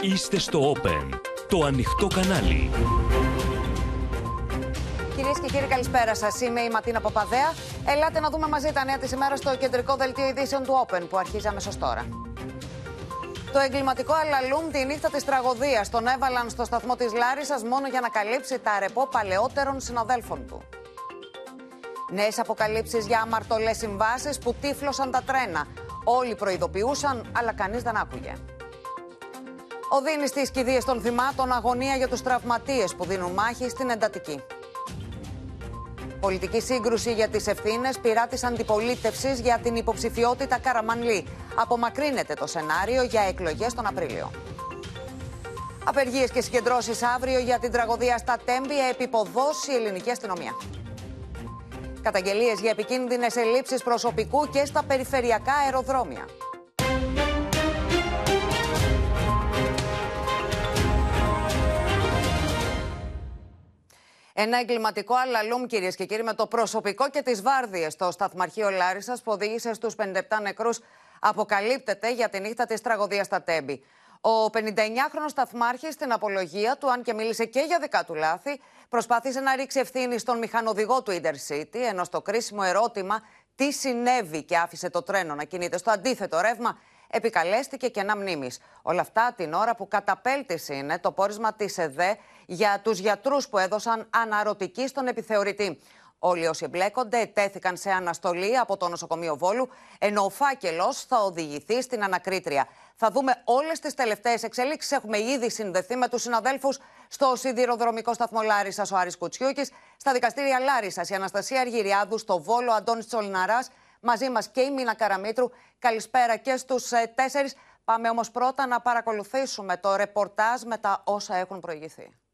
Είστε στο Open, το ανοιχτό κανάλι. Κυρίες και κύριοι, καλησπέρα σας. Είμαι η Ματίνα Παπαδέα. Ελάτε να δούμε μαζί τα νέα της ημέρας στο κεντρικό δελτίο ειδήσεων του Open που αρχίζει αμέσως τώρα. Το εγκληματικό αλαλούμ τη νύχτα της τραγωδίας τον έβαλαν στο σταθμό της Λάρισας μόνο για να καλύψει τα αρεπό παλαιότερων συναδέλφων του. Νέες αποκαλύψεις για αμαρτωλές συμβάσεις που τύφλωσαν τα τρένα. Όλοι προειδοποιούσαν, αλλά κανείς δεν άκουγε. Οδύνει στις κηδείες των θυμάτων, αγωνία για τους τραυματίες που δίνουν μάχη στην εντατική. Πολιτική σύγκρουση για τις ευθύνες πειρά τη αντιπολίτευσης για την υποψηφιότητα Καραμανλή. Απομακρύνεται το σενάριο για εκλογές τον Απρίλιο. Απεργίες και συγκεντρώσεις αύριο για την τραγωδία στα Τέμπη επιποδώσει η ελληνική αστυνομία. Καταγγελίες για επικίνδυνες ελλείψεις προσωπικού και στα περιφερειακά αεροδρόμια. Ένα εγκληματικό αλαλούμ, κυρίες και κύριοι, με το προσωπικό και τις βάρδιες στο σταθμαρχείο Λάρισας που οδήγησε στου 57 νεκρούς, αποκαλύπτεται για τη νύχτα της τραγωδίας στα Τέμπη. Ο 59χρονο σταθμάρχης στην απολογία του, αν και μίλησε και για δικά του λάθη, προσπάθησε να ρίξει ευθύνη στον μηχανοδηγό του Intercity, ενώ στο κρίσιμο ερώτημα τι συνέβη και άφησε το τρένο να κινείται στο αντίθετο ρεύμα, επικαλέστηκε κενά μνήμης. Όλα αυτά την ώρα που καταπέλτηση είναι το πόρισμα της ΕΔΕ για τους γιατρούς που έδωσαν αναρωτική στον επιθεωρητή. Όλοι όσοι εμπλέκονται ετέθηκαν σε αναστολή από το νοσοκομείο Βόλου, ενώ ο φάκελος θα οδηγηθεί στην ανακρίτρια. Θα δούμε όλες τις τελευταίες εξελίξεις. Έχουμε ήδη συνδεθεί με τους συναδέλφους στο σιδηροδρομικό σταθμό Λάρισας ο Άρης Κουτσιούκης, στα δικαστήρια Λάρισας η Αναστασία Αργυριάδου, στο Βόλο Αντώνης Τσολιναρά, μαζί μας και η Μίνα Καραμίτρου. Καλησπέρα και στους ε, τέσσερις. Πάμε όμως πρώτα να παρακολουθήσουμε το ρεπορτάζ με τα όσα έχουν προηγηθεί.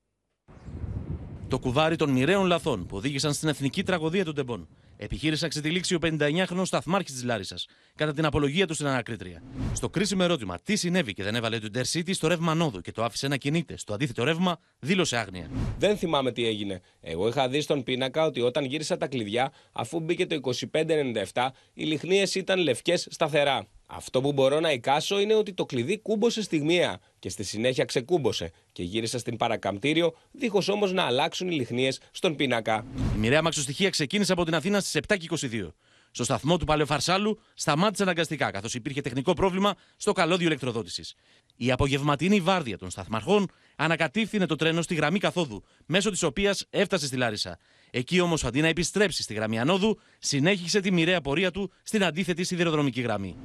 Το κουβάρι των μοιραίων λαθών που οδήγησαν στην εθνική τραγωδία των Τεμπών επιχείρησε να ξετυλίξει ο 59χρονο σταθμάρχης της Λάρισας κατά την απολογία του στην ανακρίτρια. Στο κρίσιμο ερώτημα τι συνέβη και δεν έβαλε το Intercity στο ρεύμα νόδου και το άφησε να κινείται στο αντίθετο ρεύμα, δήλωσε άγνοια. Δεν θυμάμαι τι έγινε. Εγώ είχα δει στον πίνακα ότι όταν γύρισα τα κλειδιά, αφού μπήκε το 2597, οι λιχνίες ήταν λευκές σταθερά. Αυτό που μπορώ να εικάσω είναι ότι το κλειδί κούμποσε στιγμιαία και στη συνέχεια ξεκούμποσε και γύρισα στην παρακαμπτήριο, δίχως όμως να αλλάξουν οι λιχνίες στον πίνακα. Η μοιραία μαξοστοιχεία ξεκίνησε από την Αθήνα στις 7.22. Στο σταθμό του Παλαιοφαρσάλου σταμάτησε αναγκαστικά, καθώς υπήρχε τεχνικό πρόβλημα στο καλώδιο ηλεκτροδότησης. Η απογευματινή βάρδια των σταθμαρχών ανακατήφθηνε το τρένο στη γραμμή καθόδου, μέσω της οποίας έφτασε στη Λάρισα. Εκεί όμως, αντί να επιστρέψει στη γραμμή ανόδου, συνέχισε τη μοιραία πορεία του στην αντίθετη σιδηροδρομική γραμμή.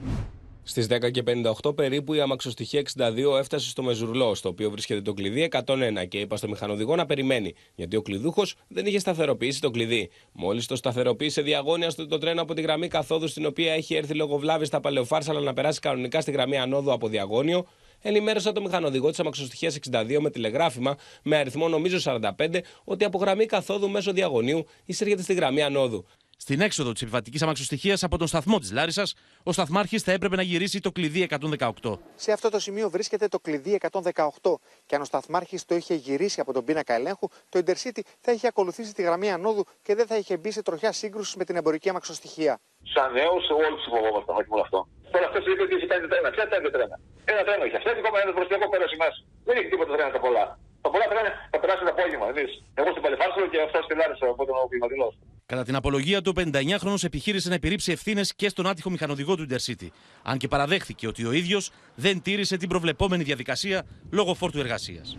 Στις 10 και 58 περίπου η αμαξοστοιχεία 62 έφτασε στο Μεζουρλό, στο οποίο βρίσκεται το κλειδί 101 και είπα στο μηχανοδηγό να περιμένει, γιατί ο κλειδούχος δεν είχε σταθεροποιήσει το κλειδί. Μόλις το σταθεροποίησε διαγώνια στο το τρένο από τη γραμμή καθόδου, στην οποία έχει έρθει λόγω βλάβη στα παλαιοφάρσαλα να περάσει κανονικά στη γραμμή ανόδου από διαγώνιο, ενημέρωσα το μηχανοδηγό της αμαξοστοιχείας 62 με τηλεγράφημα με αριθμό νομίζω 45 ότι από γραμμή καθόδου μέσω διαγωνίου εισέρχεται στη γραμμή ανόδου. Στην έξοδο της επιβατικής αμαξοστοιχεία από τον σταθμό της Λάρισας, ο σταθμάρχης θα έπρεπε να γυρίσει το κλειδί 118. Σε αυτό το σημείο βρίσκεται το κλειδί 118 και αν ο σταθμάρχης το είχε γυρίσει από τον πίνακα ελέγχου, το Intercity θα είχε ακολουθήσει τη γραμμή ανόδου και δεν θα είχε μπει σε τροχιά σύγκρουσης με την εμπορική αμαξοστοιχεία. Σαν νέος, όλοι τους φοβόμασταν όχι μόνο αυτό. Τώρα αυτός είπε ότι έχει πέντε τρένα. Ποια πέντε τρένα. Ένα τρένο έχει αυτέτικο με ένα μπροστιακό πέρασε μέσα. Δεν έχει τίποτα τρένα τα πολλά. Τα πολλά τρένα θα περάσει το απόγευμα. Δεις. Εγώ στην Παλαιφάρσαλο και αυτό στη Λάρισα από τον Πηματινό. Κατά την απολογία του, ο 59χρονο επιχείρησε να επιρρύψει ευθύνες και στον άτυχο μηχανοδηγό του Intercity. Αν και παραδέχθηκε ότι ο ίδιος δεν τήρησε την προβλεπόμενη διαδικασία λόγω φόρτου εργασίας.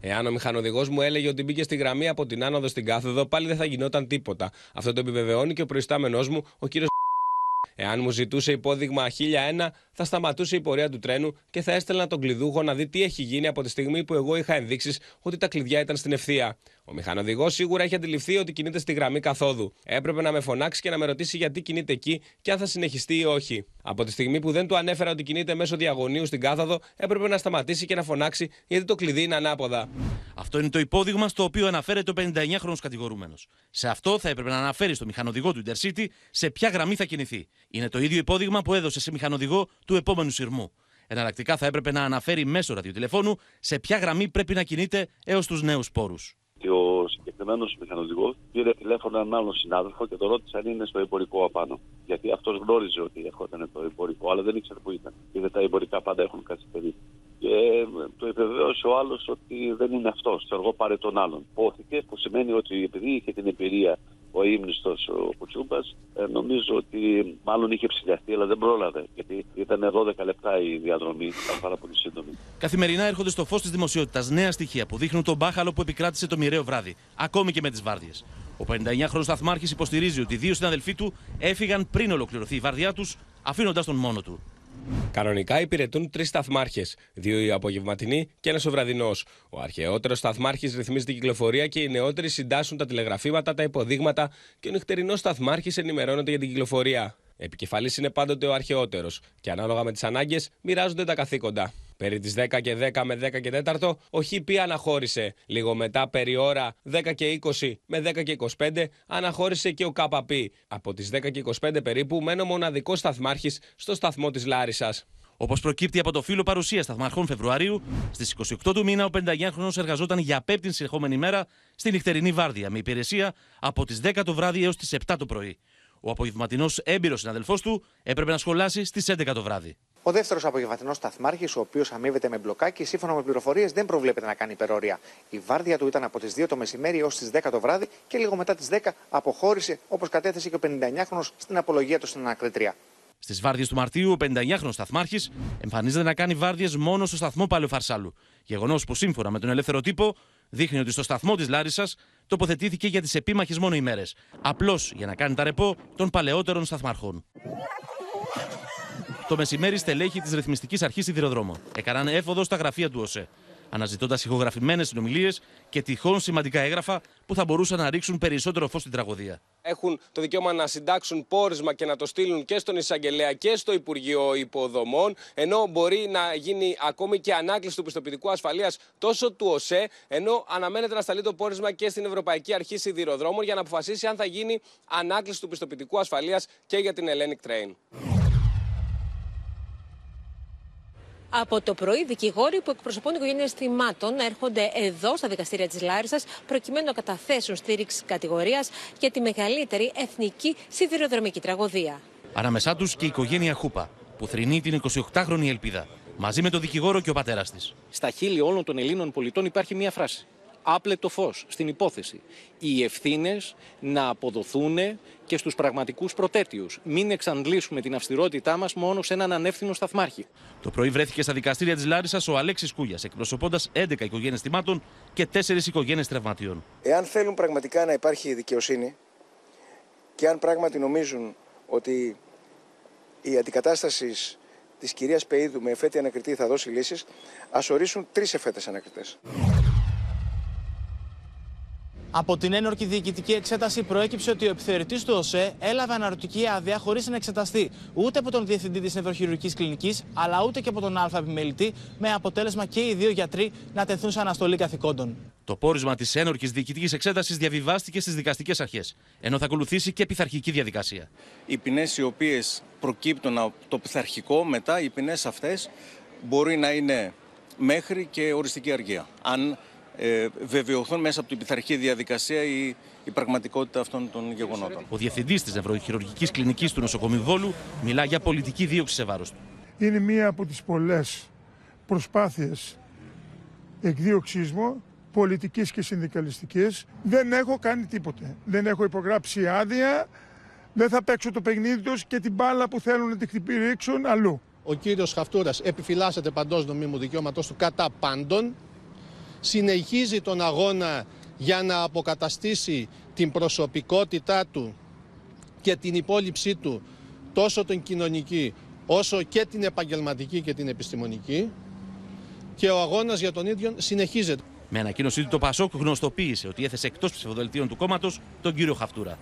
Εάν ο μηχανοδηγός μου έλεγε ότι μπήκε στη γραμμή από την άνοδο στην κάθοδο, πάλι δεν θα γινόταν τίποτα. Αυτό το επιβεβαιώνει και ο προϊστάμενός μου, ο κύριος Εάν μου ζητούσε υπόδειγμα 1001, θα σταματούσε η πορεία του τρένου και θα έστελνα τον κλειδούχο να δει τι έχει γίνει από τη στιγμή που εγώ είχα ενδείξεις ότι τα κλειδιά ήταν στην ευθεία. Ο μηχανοδηγός σίγουρα έχει αντιληφθεί ότι κινείται στη γραμμή καθόδου. Έπρεπε να με φωνάξει και να με ρωτήσει γιατί κινείται εκεί και αν θα συνεχιστεί ή όχι. Από τη στιγμή που δεν του ανέφερα ότι κινείται μέσω διαγωνίου στην κάθοδο, έπρεπε να σταματήσει και να φωνάξει γιατί το κλειδί είναι ανάποδα. Αυτό είναι το υπόδειγμα στο οποίο αναφέρεται ο 59χρονο κατηγορούμενος. Σε αυτό θα έπρεπε να αναφέρει στο μηχανοδηγό του Intercity σε ποια γραμμή θα κινηθεί. Είναι το ίδιο υπόδειγμα που έδωσε σε μηχανοδηγό του επόμενου σειρμού. Εναλλακτικά θα έπρεπε να αναφέρει μέσω ραδιοτηλεφώνου σε ποια γραμμή πρέπει να κινείται έως τους νέους πόρου. Και ο συγκεκριμένος μηχανοδηγός πήρε τηλέφωνο έναν άλλον συνάδελφο και το ρώτησε αν είναι στο εμπορικό απάνω. Γιατί αυτός γνώριζε ότι ερχόταν το εμπορικό, αλλά δεν ήξερε που ήταν. Γιατί τα εμπορικά πάντα έχουν καθυστερήσει. Και το επιβεβαίωσε ο άλλος ότι δεν είναι αυτός. Το εγώ πάρε τον άλλον. Πόθηκε, που σημαίνει ότι επειδή είχε την εμπειρία ο ύμνηστος ο Κουτσούμπας, ε, νομίζω ότι μάλλον είχε ψηλιαστεί, αλλά δεν πρόλαβε. Γιατί ήταν 12 λεπτά η διαδρομή, ήταν πάρα πολύ σύντομη. Καθημερινά έρχονται στο φως της δημοσιότητας νέα στοιχεία που δείχνουν τον μπάχαλο που επικράτησε το μοιραίο βράδυ, ακόμη και με τις βάρδιες. Ο 59χρονο σταθμάρχη υποστηρίζει ότι δύο συναδελφοί του έφυγαν πριν ολοκληρωθεί η βάρδιά τους, αφήνοντας τον μόνο του. Κανονικά υπηρετούν τρεις σταθμάρχες, δύο οι απογευματινοί και ένας ο βραδινός. Ο αρχαιότερος σταθμάρχης ρυθμίζει την κυκλοφορία και οι νεότεροι συντάσσουν τα τηλεγραφήματα, τα υποδείγματα και ο νυχτερινός σταθμάρχης ενημερώνεται για την κυκλοφορία. Επικεφαλής είναι πάντοτε ο αρχαιότερος και ανάλογα με τις ανάγκες μοιράζονται τα καθήκοντα. Περί τις 10 και 10 με 10 και 4 ο ΧΠ αναχώρησε. Λίγο μετά περί ώρα 10 και 20 με 10 και 25 αναχώρησε και ο ΚΠ. Από τις 10 και 25 περίπου μένω μοναδικός σταθμάρχης στο σταθμό της Λάρισας. Όπως προκύπτει από το φύλλο παρουσία σταθμαρχών Φεβρουαρίου, στις 28 του μήνα ο 59χρονο εργαζόταν για πέμπτη συνεχόμενη μέρα στη νυχτερινή βάρδια, με υπηρεσία από τις 10 το βράδυ έως τις 7 το πρωί. Ο απογευματινός έμπειρος συναδελφός του έπρεπε να σχολάσει στις 11 το βράδυ. Ο δεύτερος απογευματινός σταθμάρχης, ο οποίος αμείβεται με μπλοκάκι, σύμφωνα με πληροφορίες δεν προβλέπεται να κάνει υπερορία. Η βάρδια του ήταν από τις 2 το μεσημέρι έως τις 10 το βράδυ και λίγο μετά τις 10 αποχώρησε, όπως κατέθεσε και ο 59χρονο στην απολογία του στην ανακριτρία. Στις βάρδιες του Μαρτίου, ο 59χρονο σταθμάρχης εμφανίζεται να κάνει βάρδιες μόνο στο σταθμό Παλαιοφαρσάλου. Γεγονός που σύμφωνα με τον ελεύθερο τύπο δείχνει ότι στο σταθμό της Λάρισας τοποθετήθηκε για τις επίμαχες μόνο ημέρες. Απλώς για να κάνει τα ρεπό των παλαιότερων σταθμαρχών. Το μεσημέρι, στελέχη της ρυθμιστικής αρχής Σιδηροδρόμων έκαναν έφοδο στα γραφεία του ΟΣΕ, αναζητώντας ηχογραφημένες συνομιλίες και τυχόν σημαντικά έγγραφα που θα μπορούσαν να ρίξουν περισσότερο φως στην τραγωδία. Έχουν το δικαίωμα να συντάξουν πόρισμα και να το στείλουν και στον Εισαγγελέα και στο Υπουργείο Υποδομών, ενώ μπορεί να γίνει ακόμη και ανάκληση του πιστοποιητικού ασφαλείας τόσο του ΟΣΕ, ενώ αναμένεται να σταλεί το πόρισμα και στην Ευρωπαϊκή Αρχή Σιδηροδρόμων για να αποφασίσει αν θα γίνει ανάκληση του πιστοποιητικού ασφαλείας και για την Hellenic Train. Από το πρωί, δικηγόροι που εκπροσωπούν οικογένειε θυμάτων έρχονται εδώ στα δικαστήρια της Λάρισας προκειμένου να καταθέσουν στήριξη κατηγορίας για τη μεγαλύτερη εθνική σιδηροδρομική τραγωδία. Ανάμεσά τους και η οικογένεια Χούπα, που θρυνεί την 28χρονη ελπίδα, μαζί με τον δικηγόρο και ο πατέρας της. Στα χείλη όλων των Ελλήνων πολιτών υπάρχει μία φράση. Άπλετο φως στην υπόθεση. Οι ευθύνες να αποδοθούν και στους πραγματικούς προτέτειους. Μην εξαντλήσουμε την αυστηρότητά μας μόνο σε έναν ανεύθυνο σταθμάρχη. Το πρωί βρέθηκε στα δικαστήρια της Λάρισας ο Αλέξης Κούγιας, εκπροσωπώντας 11 οικογένειες θυμάτων και 4 οικογένειες τραυματιών. Εάν θέλουν πραγματικά να υπάρχει δικαιοσύνη και αν πράγματι νομίζουν ότι η αντικατάσταση της κυρίας Πεΐδου με εφέτη ανακριτή θα δώσει λύσεις, ας ορίσουν τρεις εφέτες ανακριτές. Από την ένορκη διοικητική εξέταση προέκυψε ότι ο επιθεωρητής του ΟΣΕ έλαβε αναρωτική άδεια χωρίς να εξεταστεί ούτε από τον διευθυντή της νευροχειρουργικής κλινικής, αλλά ούτε και από τον Α επιμελητή, με αποτέλεσμα και οι δύο γιατροί να τεθούν σε αναστολή καθηκόντων. Το πόρισμα της ένορκης διοικητικής εξέτασης διαβιβάστηκε στις δικαστικές αρχές, ενώ θα ακολουθήσει και πειθαρχική διαδικασία. Οι ποινές οι οποίες προκύπτουν από το πειθαρχικό, μετά οι ποινές αυτές μπορεί να είναι μέχρι και οριστική αργία. Αν ε, βεβαιωθούν μέσα από την πειθαρχική διαδικασία η, η πραγματικότητα αυτών των γεγονότων. Ο διευθυντής της νευροχειρουργική κλινικής του νοσοκομείου Βόλου μιλά για πολιτική δίωξη σε βάρος του. Είναι μία από τις πολλές προσπάθειες εκδίωξή μου, πολιτικής και συνδικαλιστικής. Δεν έχω κάνει τίποτε. Δεν έχω υπογράψει άδεια. Δεν θα παίξω το παιχνίδι τους και την μπάλα που θέλουν να την χτυπηρίξουν αλλού. Ο κύριος Χαυτούρας επιφυλάσσεται παντός νομίμου δικαιώματος του κατά πάντων συνεχίζει τον αγώνα για να αποκαταστήσει την προσωπικότητά του και την υπόλοιψή του τόσο την κοινωνική όσο και την επαγγελματική και την επιστημονική και ο αγώνας για τον ίδιο συνεχίζεται. Με ανακοίνωσή του το Πασόκ γνωστοποίησε ότι έθεσε εκτός ψηφοδελτίων του κόμματος τον κύριο Χαυτούρα.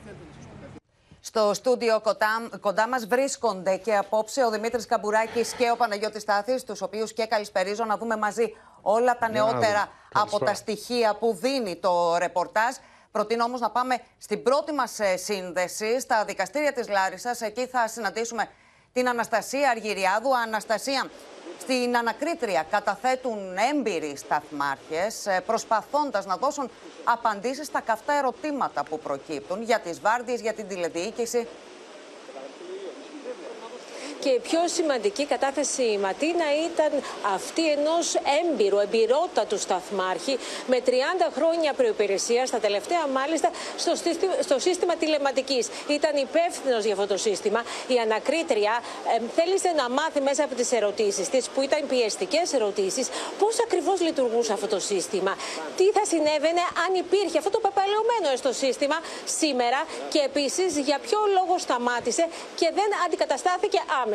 Στο στούντιο κοντά, κοντά μας βρίσκονται και απόψε ο Δημήτρης Καμπουράκης και ο Παναγιώτης Στάθης, τους οποίους και καλησπερίζω να δούμε μαζί όλα τα νεότερα από τα στοιχεία που δίνει το ρεπορτάζ. Προτείνω όμως να πάμε στην πρώτη μας ε, σύνδεση, στα δικαστήρια της Λάρισας. Εκεί θα συναντήσουμε την Αναστασία Αργυριάδου. Αναστασία, στην ανακρίτρια καταθέτουν έμπειροι σταθμάρχες ε, προσπαθώντας να δώσουν απαντήσεις στα καυτά ερωτήματα που προκύπτουν για τις βάρδιες, για την τηλεδιοίκηση και η πιο σημαντική κατάθεση Ματίνα ήταν αυτή ενός έμπειρου, εμπειρότατου σταθμάρχη με 30 χρόνια προϋπηρεσίας, στα τελευταία μάλιστα στο, στο σύστημα τηλεματικής. Ήταν υπεύθυνος για αυτό το σύστημα. Η ανακρίτρια ε, θέλησε να μάθει μέσα από τις ερωτήσεις της, που ήταν πιεστικές ερωτήσεις, πώς ακριβώς λειτουργούσε αυτό το σύστημα. Τι θα συνέβαινε αν υπήρχε αυτό το παπαλαιωμένο στο σύστημα σήμερα και επίσης για ποιο λόγο σταμάτησε και δεν αντικαταστάθηκε άμεσα.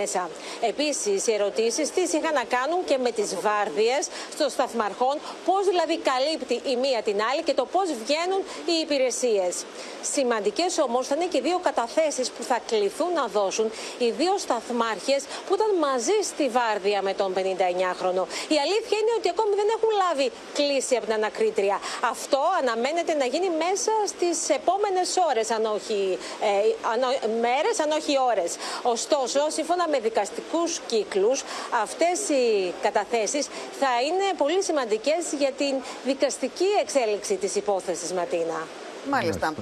Επίσης οι ερωτήσεις της είχαν να κάνουν και με τις βάρδιες στο σταθμαρχών, πώς δηλαδή καλύπτει η μία την άλλη και το πώς βγαίνουν οι υπηρεσίες. Σημαντικές όμως θα είναι και δύο καταθέσεις που θα κληθούν να δώσουν οι δύο σταθμάρχες που ήταν μαζί στη βάρδια με τον 59χρονο. Η αλήθεια είναι ότι ακόμη δεν έχουν λάβει κλίση από την ανακρίτρια. Αυτό αναμένεται να γίνει μέσα στις επόμενες ώρες, αν όχι ε, μέρες, αν όχι ώρες. Ωστόσο, σύμφωνα με δικαστικούς κύκλους, αυτές οι καταθέσεις θα είναι πολύ σημαντικές για την δικαστική εξέλιξη της υπόθεσης, Ματίνα. Μάλιστα.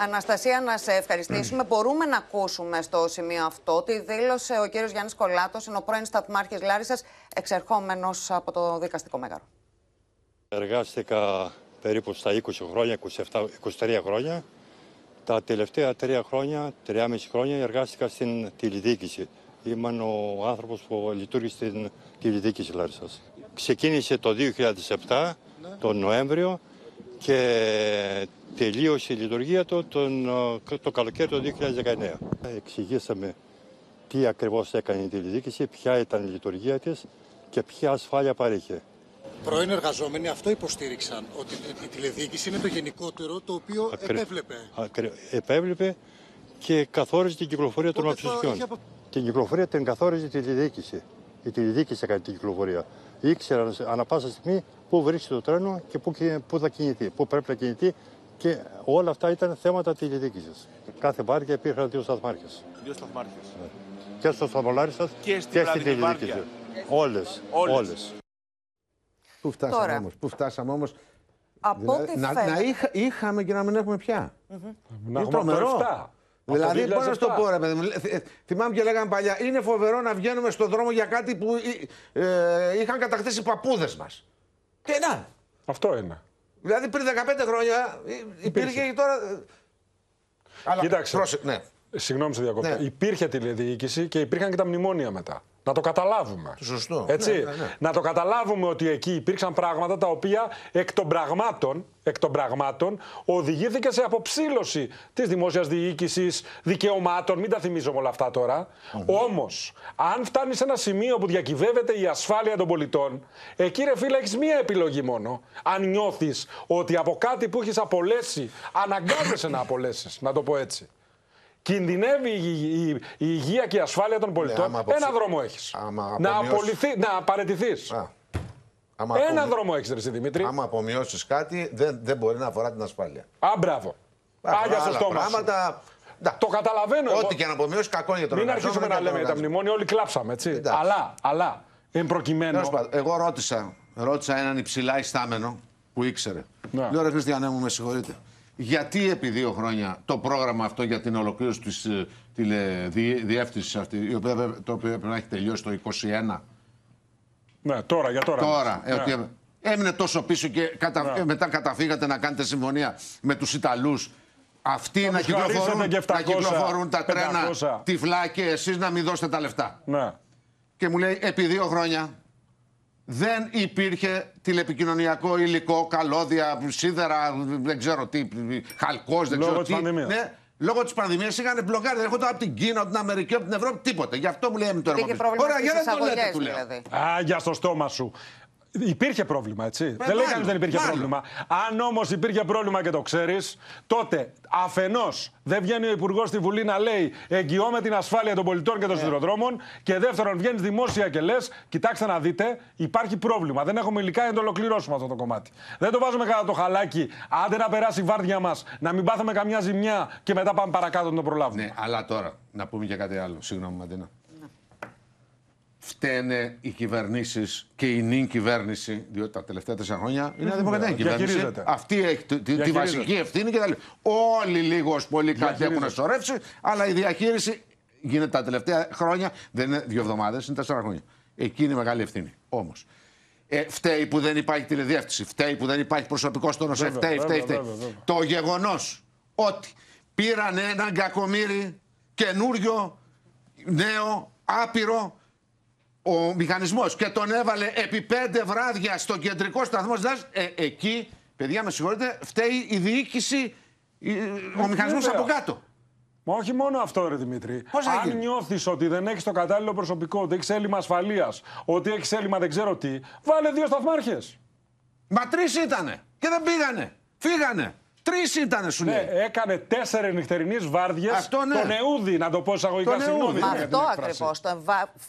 Αναστασία, να σε ευχαριστήσουμε. Μπορούμε να ακούσουμε στο σημείο αυτό τι δήλωσε ο κύριος Γιάννης Κολάτος, είναι ο πρώην σταθμάρχης Λάρισας, εξερχόμενος από το δικαστικό μέγαρο. Εργάστηκα περίπου στα 20 χρόνια, 27, 23 χρόνια. Τα τελευταία τρία χρόνια, μισή χρόνια εργάστηκα στην τηλεδιοίκηση. Ήμουν ο άνθρωπος που λειτουργήσε στην τηλεδιοίκηση Λάρισας. Ξεκίνησε το 2007, τον Νοέμβριο, και τελείωσε η λειτουργία του τον, το καλοκαίρι του 2019. Εξηγήσαμε τι ακριβώς έκανε η τηλεδιοίκηση, ποια ήταν η λειτουργία της και ποια ασφάλεια παρήχε. Πρώην εργαζόμενοι αυτό υποστήριξαν, ότι η τηλεδιοίκηση είναι το γενικότερο το οποίο Ακρι... επέβλεπε. Ακρι... Επέβλεπε και καθόριζε την κυκλοφορία των αυτοσυστιών. Από... Την κυκλοφορία την καθόριζε η τηλεδιοίκηση. Η τηλεδιοίκηση έκανε την κυκλοφορία. Ήξεραν ανά πάσα στιγμή πού βρίσκεται το τρένο και πού, πού θα κινηθεί, πού πρέπει να κινηθεί και όλα αυτά ήταν θέματα τηλεδιοίκησης. Κάθε βάρκια υπήρχαν δύο σταθμάρχες. Δύο σταθμάρχες. Ναι. Και στο Σταυρολάρισα και, και στην τηλεδιοίκηση. Όλες. Όλες. Πού φτάσαμε όμως. Πού φτάσαμε όμως; Από δηλαδή, να, να είχα, είχαμε και να μην έχουμε πια. Mm -hmm. Να είναι τρομερό. Δηλαδή, πώ να το πω, ρε παιδί μου. Θυμάμαι και λέγανε παλιά, είναι φοβερό να βγαίνουμε στον δρόμο για κάτι που ε, ε, είχαν κατακτήσει οι παππούδες μας. Τι να. Αυτό είναι. Δηλαδή πριν 15 χρόνια υπήρχε και τώρα. Αλλά Κοίταξε. Πρόσε... Ναι. Συγγνώμη σε διακόπτω. Ναι. Υπήρχε τηλεδιοίκηση και υπήρχαν και τα μνημόνια μετά. Να το καταλάβουμε. Σωστό. Έτσι. Ναι, ναι, ναι. Να το καταλάβουμε ότι εκεί υπήρξαν πράγματα τα οποία εκ των πραγμάτων, εκ των πραγμάτων οδηγήθηκε σε αποψήλωση της δημόσιας διοίκησης, δικαιωμάτων. Μην τα θυμίζουμε όλα αυτά τώρα. Mm-hmm. Όμως, αν φτάνει σε ένα σημείο που διακυβεύεται η ασφάλεια των πολιτών, εκεί ρε φίλε έχεις μία επιλογή μόνο. Αν νιώθεις ότι από κάτι που έχεις απολέσει, αναγκάζεσαι να απολέσεις. Να το πω έτσι κινδυνεύει η, η, η, υγεία και η ασφάλεια των πολιτών, ναι, ένα δρόμο έχεις. Να, απολυθεί, να παρετηθείς. Ένα δρόμο έχεις, Ρε Δημήτρη. Άμα απομειώσεις κάτι, δεν, δεν μπορεί να αφορά την ασφάλεια. Α, μπράβο. Άγια στο στόμα. Πράγματα... Το καταλαβαίνω. Ό,τι και να απομειώσεις, κακό για τον Μην αρχίσουμε να λέμε για τα μνημόνια, όλοι κλάψαμε. Έτσι. Αλλά, αλλά, εν προκειμένου. Εγώ ρώτησα, ρώτησα έναν υψηλά ιστάμενο που ήξερε. Ναι. Λέω ρε Χριστιανέ μου, με συγχωρείτε γιατί επί δύο χρόνια το πρόγραμμα αυτό για την ολοκλήρωση της ε, τηλεδιεύθυνση αυτή, η οποία το οποίο πρέπει να έχει τελειώσει το 2021. Ναι, τώρα, για τώρα. Τώρα. Ε, ναι. έμεινε τόσο πίσω και κατα... ναι. μετά καταφύγατε να κάνετε συμφωνία με τους Ιταλούς αυτοί να κυκλοφορούν, 700, να κυκλοφορούν τα 500. τρένα τυφλά και εσείς να μην δώσετε τα λεφτά. Ναι. Και μου λέει επί δύο χρόνια δεν υπήρχε τηλεπικοινωνιακό υλικό, καλώδια, σίδερα, δεν ξέρω τι, χαλκός, δεν ξέρω τι. Πανδημίας. Ναι, λόγω της πανδημίας είχαν μπλοκάρει. Δεν έρχονταν από την Κίνα, από την Αμερική, από την Ευρώπη, τίποτα. Γι' αυτό μου λέει το έργο. Ωραία, για να το λέτε, του λέω. Δηλαδή. Α, για στο στόμα σου. Υπήρχε πρόβλημα, έτσι. Ε, δεν λέει κανείς δεν υπήρχε πρόβλημα. Αν όμως υπήρχε πρόβλημα και το ξέρεις, τότε αφενός δεν βγαίνει ο Υπουργός στη Βουλή να λέει εγγυώμαι την ασφάλεια των πολιτών και των yeah. Και δεύτερον, βγαίνεις δημόσια και λες, κοιτάξτε να δείτε, υπάρχει πρόβλημα. Δεν έχουμε υλικά για να το ολοκληρώσουμε αυτό το κομμάτι. Δεν το βάζουμε κατά το χαλάκι, άντε να περάσει η βάρδια μας, να μην πάθουμε καμιά ζημιά και μετά πάμε παρακάτω να το προλάβουμε. Ναι, αλλά τώρα να πούμε και κάτι άλλο. Συγγνώμη, Μαντίνα φταίνε οι κυβερνήσεις και η νυν κυβέρνηση, διότι τα τελευταία τέσσερα χρόνια είναι δημοκρατική κυβέρνηση. Αυτή έχει τη, τη βασική ευθύνη και τα Όλοι λίγο πολύ κάτι έχουν σωρεύσει, αλλά η διαχείριση γίνεται τα τελευταία χρόνια. Δεν είναι δύο εβδομάδες, είναι τέσσερα χρόνια. Εκεί είναι η μεγάλη ευθύνη. Όμως. Ε, φταίει που δεν υπάρχει τηλεδιεύθυνση, φταίει που δεν υπάρχει προσωπικό στο νοσέ, Βέβαια, φταίει, φταίει, βέβαια, φταίει. βέβαια, βέβαια. Το γεγονός ότι πήραν έναν κακομύρι καινούριο, νέο, άπειρο ο μηχανισμός και τον έβαλε επί πέντε βράδια στο κεντρικό σταθμό της ε, εκεί, παιδιά, με συγχωρείτε, φταίει η διοίκηση, η- ο μηχανισμός βέβαια. από κάτω. Μα όχι μόνο αυτό, ρε Δημήτρη. Πώς θα Αν γίνει; νιώθεις ότι δεν έχεις το κατάλληλο προσωπικό, ότι έχεις έλλειμμα ασφαλείας, ότι έχεις έλλειμμα δεν ξέρω τι, βάλε δύο σταθμάρχες. Μα τρεις ήτανε και δεν πήγανε. Φύγανε. Τρεις ήτανε, σου Ναι, λέει. έκανε τέσσερι νυχτερινέ βάρδιες. Αυτό ναι. Τον Εούδη, να το πω εισαγωγικά. Τον Συγγνώμη. Εούδη. για Μα την αυτό έκφραση. ακριβώς.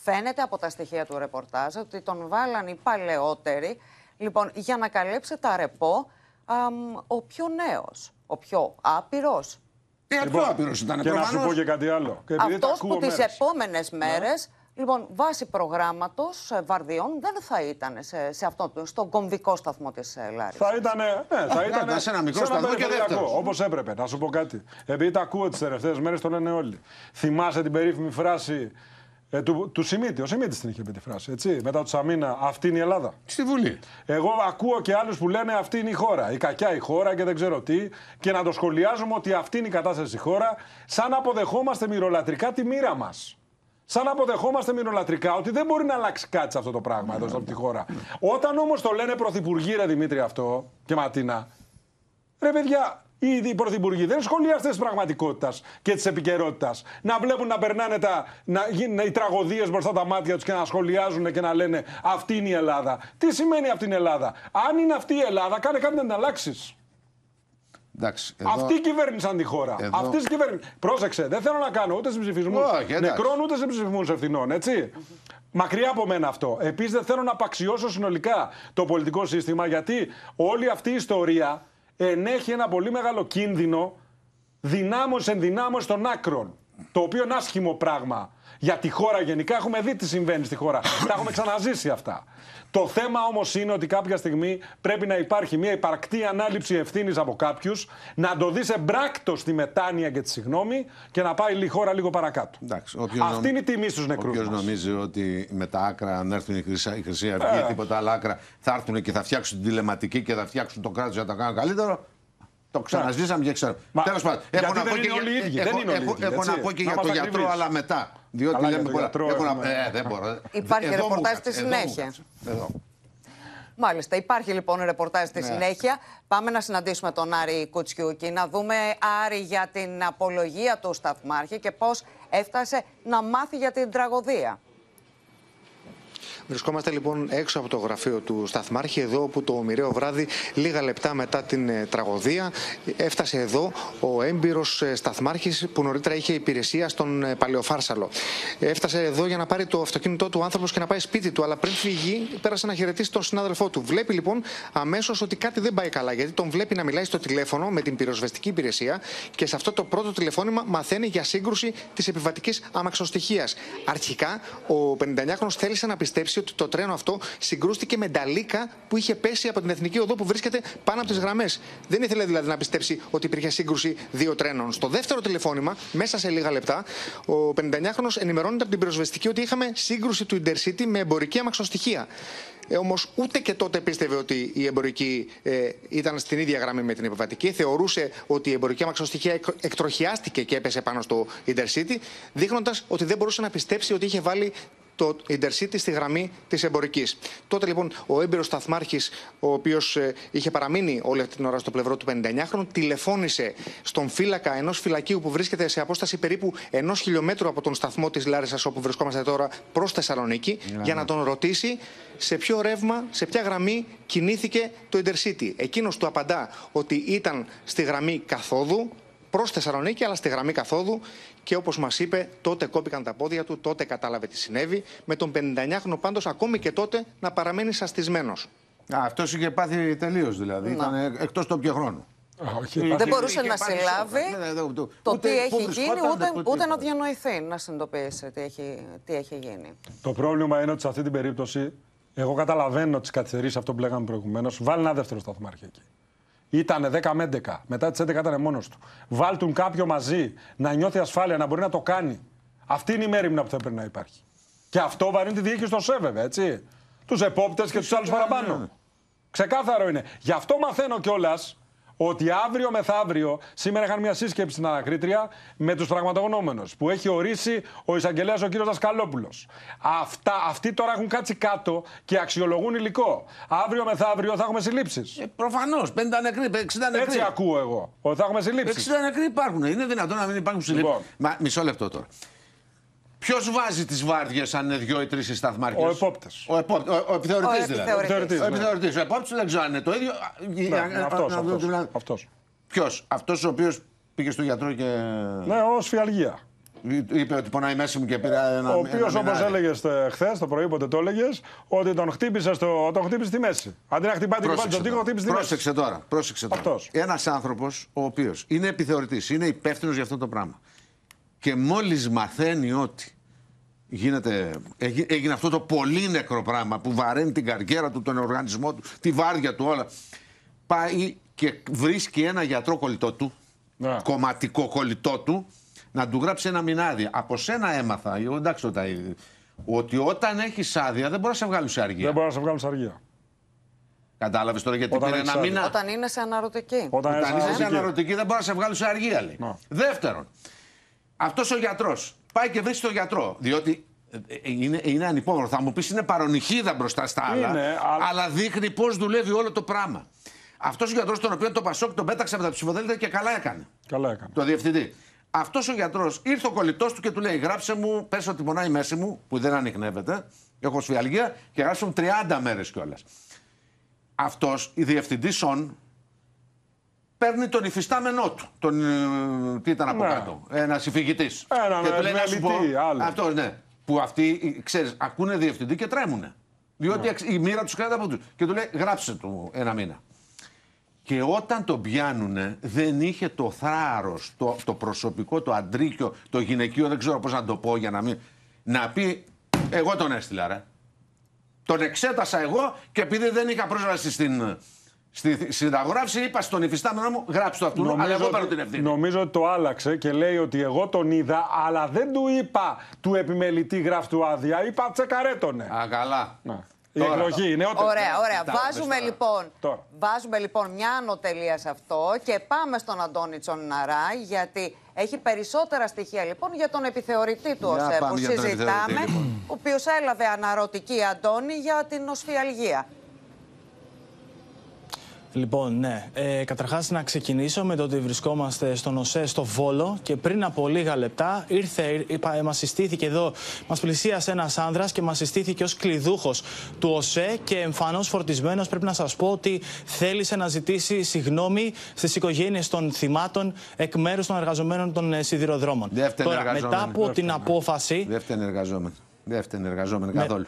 Φαίνεται από τα στοιχεία του ρεπορτάζ ότι τον βάλαν οι παλαιότεροι λοιπόν, για να καλύψει τα ρεπό αμ, ο πιο νέος, ο πιο άπειρος. Ε, Λοιπόν, πιο άπειρος ήταν. Και να σου πω και κάτι άλλο. Και επειδή τα Αυτός ακούω που τις μέρες. επόμενες μέρες, λοιπόν, βάσει προγράμματος βαρδιών, δεν θα ήταν σε, σε αυτό, το- στον κομβικό σταθμό της Λάρισα. Θα ήταν. Ναι, θα Α, ήταν. ήταν σε ένα μικρό σταθμό και δεύτερος. Όπως έπρεπε. Να σου πω κάτι. Επειδή τα ακούω τις τελευταίες μέρες, το λένε όλοι. Θυμάσαι την περίφημη φράση ε, του, του Σιμίτη. Ο Σιμίτης την είχε πει τη φράση. Έτσι, μετά του Σαμίνα, αυτή είναι η Ελλάδα. Στη Βουλή. Εγώ ακούω και άλλους που λένε αυτή είναι η χώρα. Η κακιά η χώρα και δεν ξέρω τι. Και να το σχολιάζουμε ότι αυτή είναι η κατάσταση στη χώρα, σαν να αποδεχόμαστε μυρολατρικά τη μοίρα μας. Σαν να αποδεχόμαστε μυρολατρικά ότι δεν μπορεί να αλλάξει κάτι σε αυτό το πράγμα εδώ σε αυτή τη χώρα. Όταν όμως το λένε πρωθυπουργοί, ρε Δημήτρη, αυτό και Ματίνα, Ρε παιδιά, οι, οι πρωθυπουργοί δεν είναι σχολιαστέ τη πραγματικότητα και τη επικαιρότητα. Να βλέπουν να περνάνε τα, να γίνουν οι τραγωδίες μπροστά τα μάτια τους και να σχολιάζουν και να λένε Αυτή είναι η Ελλάδα. Τι σημαίνει αυτή είναι η Ελλάδα; Αν είναι αυτή η Ελλάδα, κάνε κάτι να την αλλάξεις. Εντάξει, εδώ... Αυτή κυβέρνησαν τη χώρα. Εδώ- Αυτή κυβέρνηση. Πρόσεξε, δεν θέλω να κάνω ούτε συμψηφισμούς Όχι, εντάξει. νεκρών ούτε συμψηφισμούς ευθυνών, έτσι. Μακριά από μένα αυτό. Επίσης, δεν θέλω να απαξιώσω συνολικά το πολιτικό σύστημα, γιατί όλη αυτή η ιστορία ενέχει ένα πολύ μεγάλο κίνδυνο δυνάμωσης ενδυνάμωση των άκρων. Το οποίο είναι άσχημο πράγμα για τη χώρα γενικά. Έχουμε δει τι συμβαίνει στη χώρα. Τα έχουμε ξαναζήσει αυτά. Το θέμα όμως είναι ότι κάποια στιγμή πρέπει να υπάρχει μια υπαρκτή ανάληψη ευθύνης από κάποιους, να το δεις εμπράκτος στη μετάνοια και τη συγγνώμη και να πάει η χώρα λίγο παρακάτω. Εντάξει, όποιος Αυτή νομ- είναι η τιμή στους νεκρούς. Όποιο νομίζει ότι με τα άκρα, αν έρθουν η Χρυσή, η Χρυσή Αυγή Ε. ή τίποτα άλλα άκρα, θα έρθουν και θα φτιάξουν την τηλεματική και θα φτιάξουν το κράτος για να το κάνουν καλύτερο. Το ξαναζήσαμε και ξέρω. Μα, Τέλος πάντων, γιατί έχω να δεν πω και είναι όλοι οι για- ίδιοι, έχω- δεν είναι όλοι οι έχω- ίδιοι, Έχω να έτσι. πω και Να για το είμαστε γιατρό, ακριβείς. αλλά μετά. Διότι Καλά, για λέμε το πολλά. γιατρό Έχω να- έχουμε- Ε, δεν μπορώ. Υπάρχει Εδώ μου ρεπορτάζ κάτσε, στη εδώ μου συνέχεια. κάτσε. Εδώ. Μάλιστα, υπάρχει λοιπόν ρεπορτάζ στη Ναι. συνέχεια. Πάμε να συναντήσουμε τον Άρη Κουτσιούκη, να δούμε Άρη για την απολογία του Σταθμάρχη και πώς έφτασε να μάθει για την τραγωδία. Βρισκόμαστε λοιπόν έξω από το γραφείο του Σταθμάρχη, εδώ όπου το μοιραίο βράδυ, λίγα λεπτά μετά την ε, τραγωδία, έφτασε εδώ ο έμπειρος Σταθμάρχης που νωρίτερα είχε υπηρεσία στον ε, Παλαιοφάρσαλο. Έφτασε εδώ για να πάρει το αυτοκίνητό του άνθρωπος και να πάει σπίτι του, αλλά πριν φύγει, πέρασε να χαιρετήσει τον συνάδελφό του. Βλέπει λοιπόν αμέσως ότι κάτι δεν πάει καλά, γιατί τον βλέπει να μιλάει στο τηλέφωνο με την πυροσβεστική υπηρεσία και σε αυτό το πρώτο τηλεφώνημα μαθαίνει για σύγκρουση της επιβατικής αμαξοστοιχίας. Αρχικά, ο 59χρονο θέλησε να πιστέψει ότι το τρένο αυτό συγκρούστηκε με νταλίκα που είχε πέσει από την εθνική οδό που βρίσκεται πάνω από τις γραμμές. Δεν ήθελε δηλαδή να πιστέψει ότι υπήρχε σύγκρουση δύο τρένων. Στο δεύτερο τηλεφώνημα, μέσα σε λίγα λεπτά, ο 59χρονο ενημερώνεται από την πυροσβεστική ότι είχαμε σύγκρουση του Intercity με εμπορική αμαξοστοιχεία. Ε, Όμως ούτε και τότε πίστευε ότι η εμπορική ε, ήταν στην ίδια γραμμή με την επιβατική. Θεωρούσε ότι η εμπορική αμαξοστοιχεία εκ- εκτροχιάστηκε και έπεσε πάνω στο Intercity, δείχνοντας ότι δεν μπορούσε να πιστέψει ότι είχε βάλει το Intercity στη γραμμή της εμπορικής. Τότε λοιπόν ο έμπειρος σταθμάρχης, ο οποίος είχε παραμείνει όλη αυτή την ώρα στο πλευρό του 59χρονου, τηλεφώνησε στον φύλακα ενός φυλακίου που βρίσκεται σε απόσταση περίπου ενός χιλιόμετρου από τον σταθμό της Λάρισας, όπου βρισκόμαστε τώρα, προς Θεσσαλονίκη, για να τον ρωτήσει σε ποιο ρεύμα, σε ποια γραμμή κινήθηκε το Intercity. Εκείνος του απαντά ότι ήταν στη γραμμή καθόδου, προς Θεσσαλονίκη, αλλά στη γραμμή καθόδου. Και όπως μας είπε, τότε κόπηκαν τα πόδια του, τότε κατάλαβε τι συνέβη. Με τον 59χρονο πάντως, ακόμη και τότε, να παραμένει σαστισμένος. Αυτός είχε πάθει τελείως δηλαδή. Ήταν εκτός το πιο χρόνο. Δεν μπορούσε να συλλάβει το Ούτε τι πού έχει βρισκόταν, γίνει, ούτε, ούτε ούτε να τίποτα. διανοηθεί, να συνειδητοποιήσει τι έχει, τι έχει γίνει. Το πρόβλημα είναι ότι σε αυτή την περίπτωση, εγώ καταλαβαίνω τις καθυστερήσεις αυτό που λέγαμε προηγουμένως. Βάλει ένα δεύτερο σταθμάρχη εκεί. Ήταν 10 με 11. Μετά τις 11 ήταν μόνος του. Βάλτουν κάποιο μαζί να νιώθει ασφάλεια, να μπορεί να το κάνει. Αυτή είναι η μέρημνα που θα πρέπει να υπάρχει. Και αυτό βαρύνει τη διοίκηση των ΣΕ, βέβαια, έτσι. Τους επόπτες και τους άλλους παραπάνω. Ξεκάθαρο είναι. Γι' αυτό μαθαίνω κιόλας ότι αύριο μεθαύριο, σήμερα είχαν μια σύσκεψη στην ανακρίτρια με τους πραγματογνώμενου που έχει ορίσει ο εισαγγελέας ο κύριος Δασκαλόπουλος. Αυτοί τώρα έχουν κάτσει κάτω και αξιολογούν υλικό. Αύριο μεθαύριο θα έχουμε συλλήψεις. Ε, Προφανώς. 50 νεκροί, 60 νεκροί. Έτσι ακούω εγώ. Ότι θα έχουμε συλλήψεις. 60 νεκροί υπάρχουν. Είναι δυνατόν να μην υπάρχουν συλλήψεις; Λοιπόν. Μα μισό λεπτό τώρα. Ποιος βάζει τις βάρδιες αν είναι δύο ή τρεις οι σταθμάρχε. Ο επόπτες. Ο, επόπ... ο, ο επιθεωρητής δηλαδή. επιθεωρητής, Ο ναι. επιθεωρητής. Ο επόπτης δεν ξέρω αν είναι το ίδιο. Ναι, αυτός, αυτός, αυτός. Ποιος, αυτός ο οποίος πήγε στο γιατρό και. Ναι, ω φιαλγία. Είπε ότι πονάει μέση μου και πήρε ένα. Ο οποίος, ένα όπως μηνάρι. έλεγε χθες, το πρωί, πότε το έλεγες, ότι τον χτύπησε, στο, τον χτύπησε στη μέση. Αντί να χτυπάει την κεφάλι στον τοίχο, χτύπησε στη μέση. Πρόσεξε τώρα. Πρόσεξε τώρα. Αυτός. Ένας άνθρωπος ο οποίος είναι επιθεωρητής, είναι υπεύθυνος για αυτό το πράγμα. Και μόλις μαθαίνει ότι γίνεται, έγι- έγινε αυτό το πολύ νεκρό πράγμα που βαραίνει την καριέρα του, τον οργανισμό του, τη βάρδια του, όλα. Πάει και βρίσκει ένα γιατρό κολλητό του, κομματικό κολλητό του, να του γράψει ένα μηνάδι. Από σένα έμαθα, εγώ εντάξει το τα- ότι όταν έχεις άδεια δεν μπορείς να σε βγάλεις σε αργία. Δεν μπορεί να σε βγάλουν σε αργία. Κατάλαβες τώρα γιατί Όταν πήρε έχεις ένα άδεια. μήνα. Όταν είναι σε αναρωτική. Όταν Όταν είσαι είσαι σε αναρωτική. αναρωτική δεν μπορείς να σε βγάλεις σε αργία, λέει. Δεύτερον, αυτός ο γιατρός πάει και βρίσκει τον γιατρό. Διότι ε, ε, είναι, είναι ανυπόμορφο. Θα μου πεις είναι παρονυχίδα μπροστά στα άλλα. Είναι, αλλά... αλλά- δείχνει πώς δουλεύει όλο το πράγμα. Αυτός ο γιατρός, τον οποίο το Πασόκ τον πέταξε από τα ψηφοδέλτια και καλά έκανε. Καλά έκανε. Το διευθυντή. Αυτός ο γιατρός ήρθε ο κολλητός του και του λέει: Γράψε μου, πε ότι πονάει η μέση μου, που δεν ανοιχνεύεται. Έχω σφιαλγία και γράψε μου 30 μέρες κιόλας. Αυτός, η διευθυντή Σον, παίρνει τον υφιστάμενό του. Τον, ε, τι ήταν από Ναι. κάτω, ένας υφηγητής. Έναν και του λέει να σου πω. επιμελητή, άλλος. Αυτός, ναι. Που αυτοί, ξέρεις, ακούνε διευθυντή και τρέμουνε. Διότι Ναι. εξ- η μοίρα τους κρατάει από τους. Και του λέει: Γράψε του ένα μήνα. Και όταν τον πιάνουνε, δεν είχε το θάρρος, το, το προσωπικό, το αντρίκιο, το γυναικείο, δεν ξέρω πώς να το πω για να μην... Να πει, εγώ τον έστειλα ρε. Τον εξέτασα εγώ και επειδή δεν είχα πρόσβαση στην, στη συνταγογράφηση, είπα στον υφιστάμενο μου, γράψτε το αυτού, αλλά εγώ παίρνω ότι- την ευθύνη. νομίζω ότι το άλλαξε και λέει ότι εγώ τον είδα, αλλά δεν του είπα του επιμελητή γράφει του άδεια. Είπα τσεκαρέτονε. Α, καλά. Η Τώρα. εκλογή είναι νεότερη. Ωραία, ωραία. Τα Βάζουμε είπες λοιπόν, Τώρα. βάζουμε λοιπόν μια ανωτελεία σε αυτό και πάμε στον Αντώνη Τσοναρά γιατί έχει περισσότερα στοιχεία λοιπόν για τον επιθεωρητή του Για ΟΣΕ που πάμε για τον συζητάμε, επιθεωρητή, λοιπόν. ο οποίος έλαβε αναρωτική Αντώνη για την οσφιαλγία. Λοιπόν, ναι. Ε, Καταρχάς, να ξεκινήσω με το ότι βρισκόμαστε στον ΟΣΕ στο Βόλο και πριν από λίγα λεπτά ήρθε, είπα, μας συστήθηκε εδώ, μας πλησίασε ένας άνδρας και μας συστήθηκε ως κλειδούχος του ΟΣΕ και εμφανώς φορτισμένος πρέπει να σας πω ότι θέλησε να ζητήσει συγγνώμη στις οικογένειες των θυμάτων εκ μέρους των εργαζομένων των ε, σιδηροδρόμων. Δεύτερη Τώρα, μετά εργαζόμενη. από την απόφαση... Δεν φταίνε εργαζόμενοι. Δεν φταίνε εργαζόμενοι Με- καθόλου.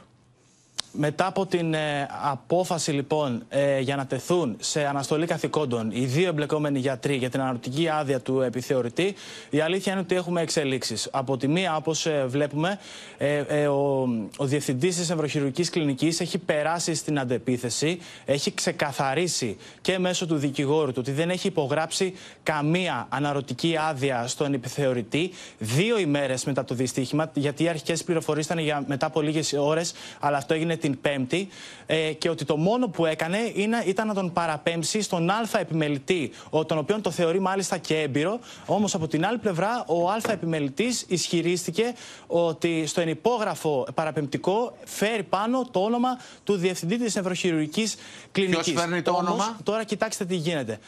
Μετά από την ε, απόφαση λοιπόν ε, για να τεθούν σε αναστολή καθηκόντων οι δύο εμπλεκόμενοι γιατροί για την αναρωτική άδεια του επιθεωρητή, η αλήθεια είναι ότι έχουμε εξελίξεις. Από τη μία, όπως βλέπουμε, ε, ε, ο, ο διευθυντής της Ευρωχειρουργικής Κλινικής έχει περάσει στην αντεπίθεση, έχει ξεκαθαρίσει και μέσω του δικηγόρου του ότι δεν έχει υπογράψει καμία αναρωτική άδεια στον επιθεωρητή δύο ημέρες μετά το δυστύχημα, γιατί οι αρχικές πληροφορίες ήταν για μετά από λίγες ώρες, αλλά αυτό έγινε την Πέμπτη. Ε, και ότι το μόνο που έκανε είναι, ήταν να τον παραπέμψει στον Α επιμελητή, ο, τον οποίο το θεωρεί μάλιστα και έμπειρο. Όμως από την άλλη πλευρά, ο Α επιμελητής ισχυρίστηκε ότι στο ενυπόγραφο παραπεμπτικό φέρει πάνω το όνομα του διευθυντή της Ευρωχειρουργική Κλινικής. φέρνει το όνομα; Τώρα κοιτάξτε τι γίνεται.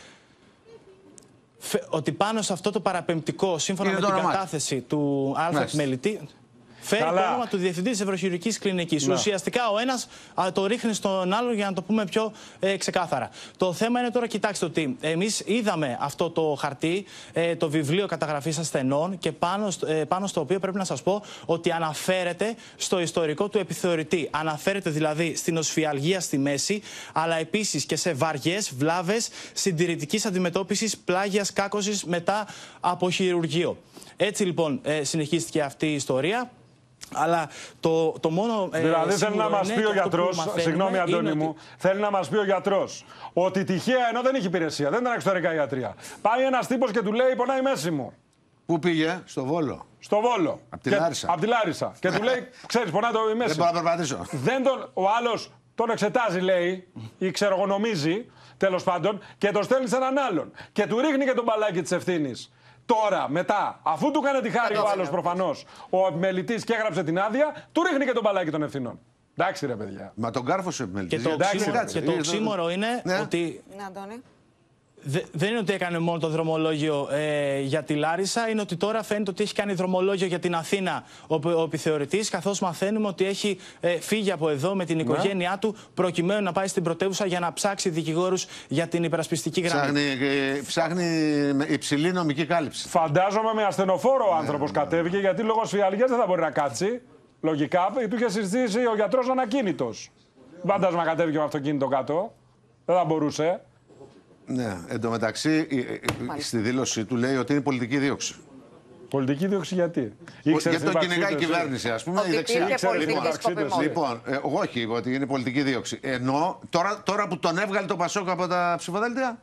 Φε- Ότι πάνω σε αυτό το παραπεμπτικό, σύμφωνα Είναι με το την όνομά του. κατάθεση του Α Μάλιστα. επιμελητή, φέρει Καλά. το όνομα του διευθυντή της Ευρωχειρουργικής Κλινικής. Ναι. Ουσιαστικά ο ένας το ρίχνει στον άλλο για να το πούμε πιο ε, ξεκάθαρα. Το θέμα είναι τώρα, κοιτάξτε ότι εμείς είδαμε αυτό το χαρτί, ε, το βιβλίο καταγραφής ασθενών και πάνω, στο- ε, πάνω στο οποίο πρέπει να σας πω ότι αναφέρεται στο ιστορικό του επιθεωρητή. Αναφέρεται δηλαδή στην οσφιαλγία στη μέση, αλλά επίσης και σε βαριές βλάβες συντηρητικής αντιμετώπισης πλάγιας κάκωσης μετά από χειρουργείο. Έτσι λοιπόν ε, συνεχίστηκε αυτή η ιστορία. Αλλά το, το μόνο. ε, Δηλαδή θέλει σίγουρο να μας είναι πει και ο αυτό που γιατρός, μαθαίνουμε συγγνώμη είναι Αντώνη ότι- μου, θέλει να μας πει ο γιατρός ότι τυχαία ενώ δεν είχε υπηρεσία, δεν ήταν εξωτερικά ιατρία. Πάει ένας τύπος και του λέει: Πονάει η μέση μου. Πού πήγε, στο Βόλο. Στο Βόλο. Απ' τη Και- Λάρισα. Απ' τη Λάρισα. Και του λέει, ξέρεις, πονά το η μέση. Δεν μπορώ να περπατήσω. Δεν τον, ο άλλος τον εξετάζει, λέει, ή ξέρω εγώ νομίζει, τέλος πάντων, και τον στέλνει σε έναν άλλον. Και του ρίχνει και τον μπαλάκι της ευθύνης. Τώρα, μετά, αφού του έκανε τη χάρη ο άλλος προφανώς, ο επιμελητής και έγραψε την άδεια, του ρίχνει και τον μπαλάκι των ευθυνών. Εντάξει, ρε παιδιά. Μα τον κάρφωσε επιμελητής. Και το, Εντάξει, οξύμορο, κάτσε. και το Είδες, οξύμορο είναι Ναι. ότι Ναι, Αντώνη. Δε- δεν είναι ότι έκανε μόνο το δρομολόγιο ε, για τη Λάρισα, είναι ότι τώρα φαίνεται ότι έχει κάνει δρομολόγιο για την Αθήνα ο, ο επιθεωρητής, καθώς μαθαίνουμε ότι έχει ε, φύγει από εδώ με την οικογένειά του, προκειμένου να πάει στην πρωτεύουσα για να ψάξει δικηγόρους για την υπερασπιστική γραμμή. Ψάχνει, ε, ψάχνει με υψηλή νομική κάλυψη. Φαντάζομαι με ασθενοφόρο ο άνθρωπος κατέβηκε, γιατί λόγω σφιαλγία δεν θα μπορεί να κάτσει. Λογικά, του είχε συζητήσει ο γιατρός ανακίνητο. Φαντάζομαι κατέβηκε με αυτοκίνητο κάτω. Δεν θα μπορούσε. Ναι, εν τω μεταξύ, ε, ε, στη δήλωσή του λέει ότι είναι πολιτική δίωξη. Πολιτική δίωξη γιατί; Γιατί την τον ύπαρξή κυνηγάει η του, εσύ; κυβέρνηση, ας πούμε, Ότι η δεξιά. υπήρχε Ήξερε, πολιτική λοιπόν, σκοπιμότητα. Λοιπόν, ε, εγώ όχι, είπα ότι είναι πολιτική δίωξη. Ενώ τώρα, τώρα που τον έβγαλε το Πασόκ από τα ψηφοδέλτια;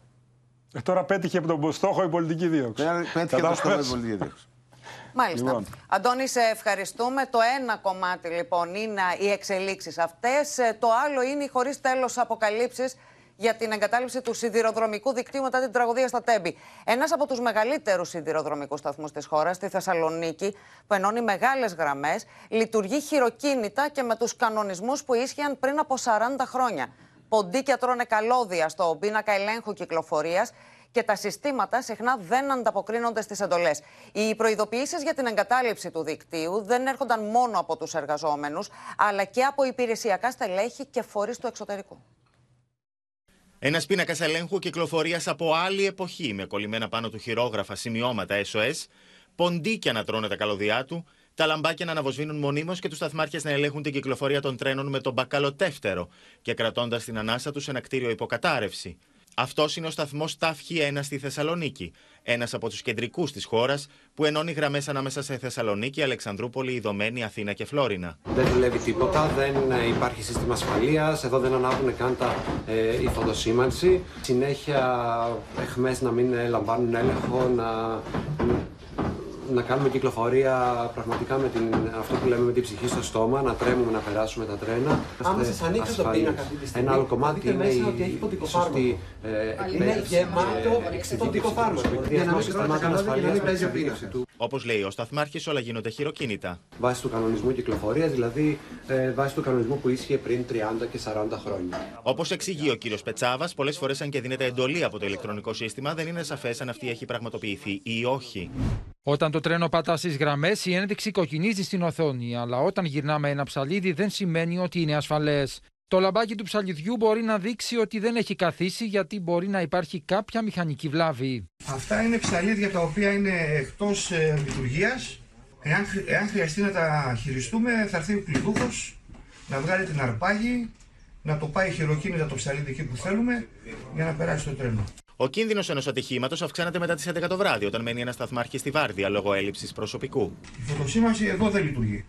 Ε, τώρα πέτυχε από τον στόχο η πολιτική δίωξη. Πέτυχε το Κατάλαβες. στόχο η πολιτική δίωξη. Μάλιστα. Λοιπόν. Αντώνη, σε ευχαριστούμε. Το ένα κομμάτι λοιπόν είναι οι εξελίξεις αυτές. Ε, Το άλλο είναι οι χωρίς τέλος αποκαλύψεις για την εγκατάλειψη του σιδηροδρομικού δικτύου μετά την τραγωδία στα Τέμπη. Ένας από τους μεγαλύτερους σιδηροδρομικούς σταθμούς της χώρας, στη Θεσσαλονίκη, που ενώνει μεγάλες γραμμές, λειτουργεί χειροκίνητα και με τους κανονισμούς που ίσχυαν πριν από 40 χρόνια. Ποντίκια τρώνε καλώδια στο πίνακα ελέγχου κυκλοφορίας και τα συστήματα συχνά δεν ανταποκρίνονται στις εντολές. Οι προειδοποιήσεις για την εγκατάλειψη του δικτύου δεν έρχονταν μόνο από τους εργαζόμενους, αλλά και από υπηρεσιακά στελέχη και φορείς του εξωτερικού. Ένας πίνακας ελέγχου κυκλοφορίας από άλλη εποχή με κολλημένα πάνω του χειρόγραφα σημειώματα SOS, ποντίκια να τρώνε τα καλωδιά του, τα λαμπάκια να αναβοσβήνουν μονίμως και τους σταθμάρχες να ελέγχουν την κυκλοφορία των τρένων με τον μπακαλοτεύτερο και κρατώντας την ανάσα τους σε ένα κτίριο υποκατάρρευση. Αυτός είναι ο σταθμός Ταύχη 1 στη Θεσσαλονίκη, ένας από τους κεντρικούς της χώρας που ενώνει γραμμές ανάμεσα σε Θεσσαλονίκη, Αλεξανδρούπολη, Ιδωμένη, Αθήνα και Φλόρινα. Δεν δουλεύει τίποτα, δεν ε, υπάρχει σύστημα ασφαλείας. Εδώ δεν ανάβουν καν τα ε, η φωτοσήμανση. Συνέχεια εχμές να μην ε, λαμβάνουν έλεγχο, να, να κάνουμε κυκλοφορία πραγματικά με την, αυτό που λέμε με την ψυχή στο στόμα, να τρέμουμε να περάσουμε τα τρένα. Άμα Είστε σας ανοίξω το ασφαλείς. πίνακα αυτή τη στιγμή, Ένα άλλο θα κομμάτι δείτε είναι μέσα η, ότι έχει η ποντικό σωστή ε, Είναι εκπαίδευση γεμάτο και εξειδίκευση ποντικό του φάρμακο. προσωπικού. Για να μην Διασμός τρώνε συστημάτων καλά, για να μην ασφαλείας παίζει ο και πίνακας. εξειδίκευση του. Όπως λέει ο Σταθμάρχης, όλα γίνονται χειροκίνητα. Βάσει του κανονισμού κυκλοφορίας, δηλαδή ε, βάσει του κανονισμού που ίσχυε πριν 30 και 40 χρόνια. Όπως εξηγεί ο κύριος Πετσάβας, πολλές φορές αν και δίνεται εντολή από το ηλεκτρονικό σύστημα, δεν είναι σαφές αν αυτή έχει πραγματοποιηθεί ή όχι. Όταν το τρένο πατά στις γραμμές, η ένδειξη κοκκινίζει στην οθόνη, αλλά όταν γυρνάμε ένα ψαλίδι δεν σημαίνει ότι είναι ασφαλές. Το λαμπάκι του ψαλιδιού μπορεί να δείξει ότι δεν έχει καθίσει γιατί μπορεί να υπάρχει κάποια μηχανική βλάβη. Αυτά είναι ψαλίδια τα οποία είναι εκτός ε, λειτουργίας. Εάν, χρη- εάν χρειαστεί να τα χειριστούμε, θα έρθει ο κλειδούχος να βγάλει την αρπάγη, να το πάει χειροκίνητα το ψαλίδι εκεί που θέλουμε για να περάσει το τρένο. Ο κίνδυνος ενός ατυχήματος αυξάνεται μετά τις 11 το βράδυ, όταν μένει ένας σταθμάρχης στη βάρδια λόγω έλλειψης προσωπικού. Η φωτοσήμανση εδώ δεν λειτουργεί.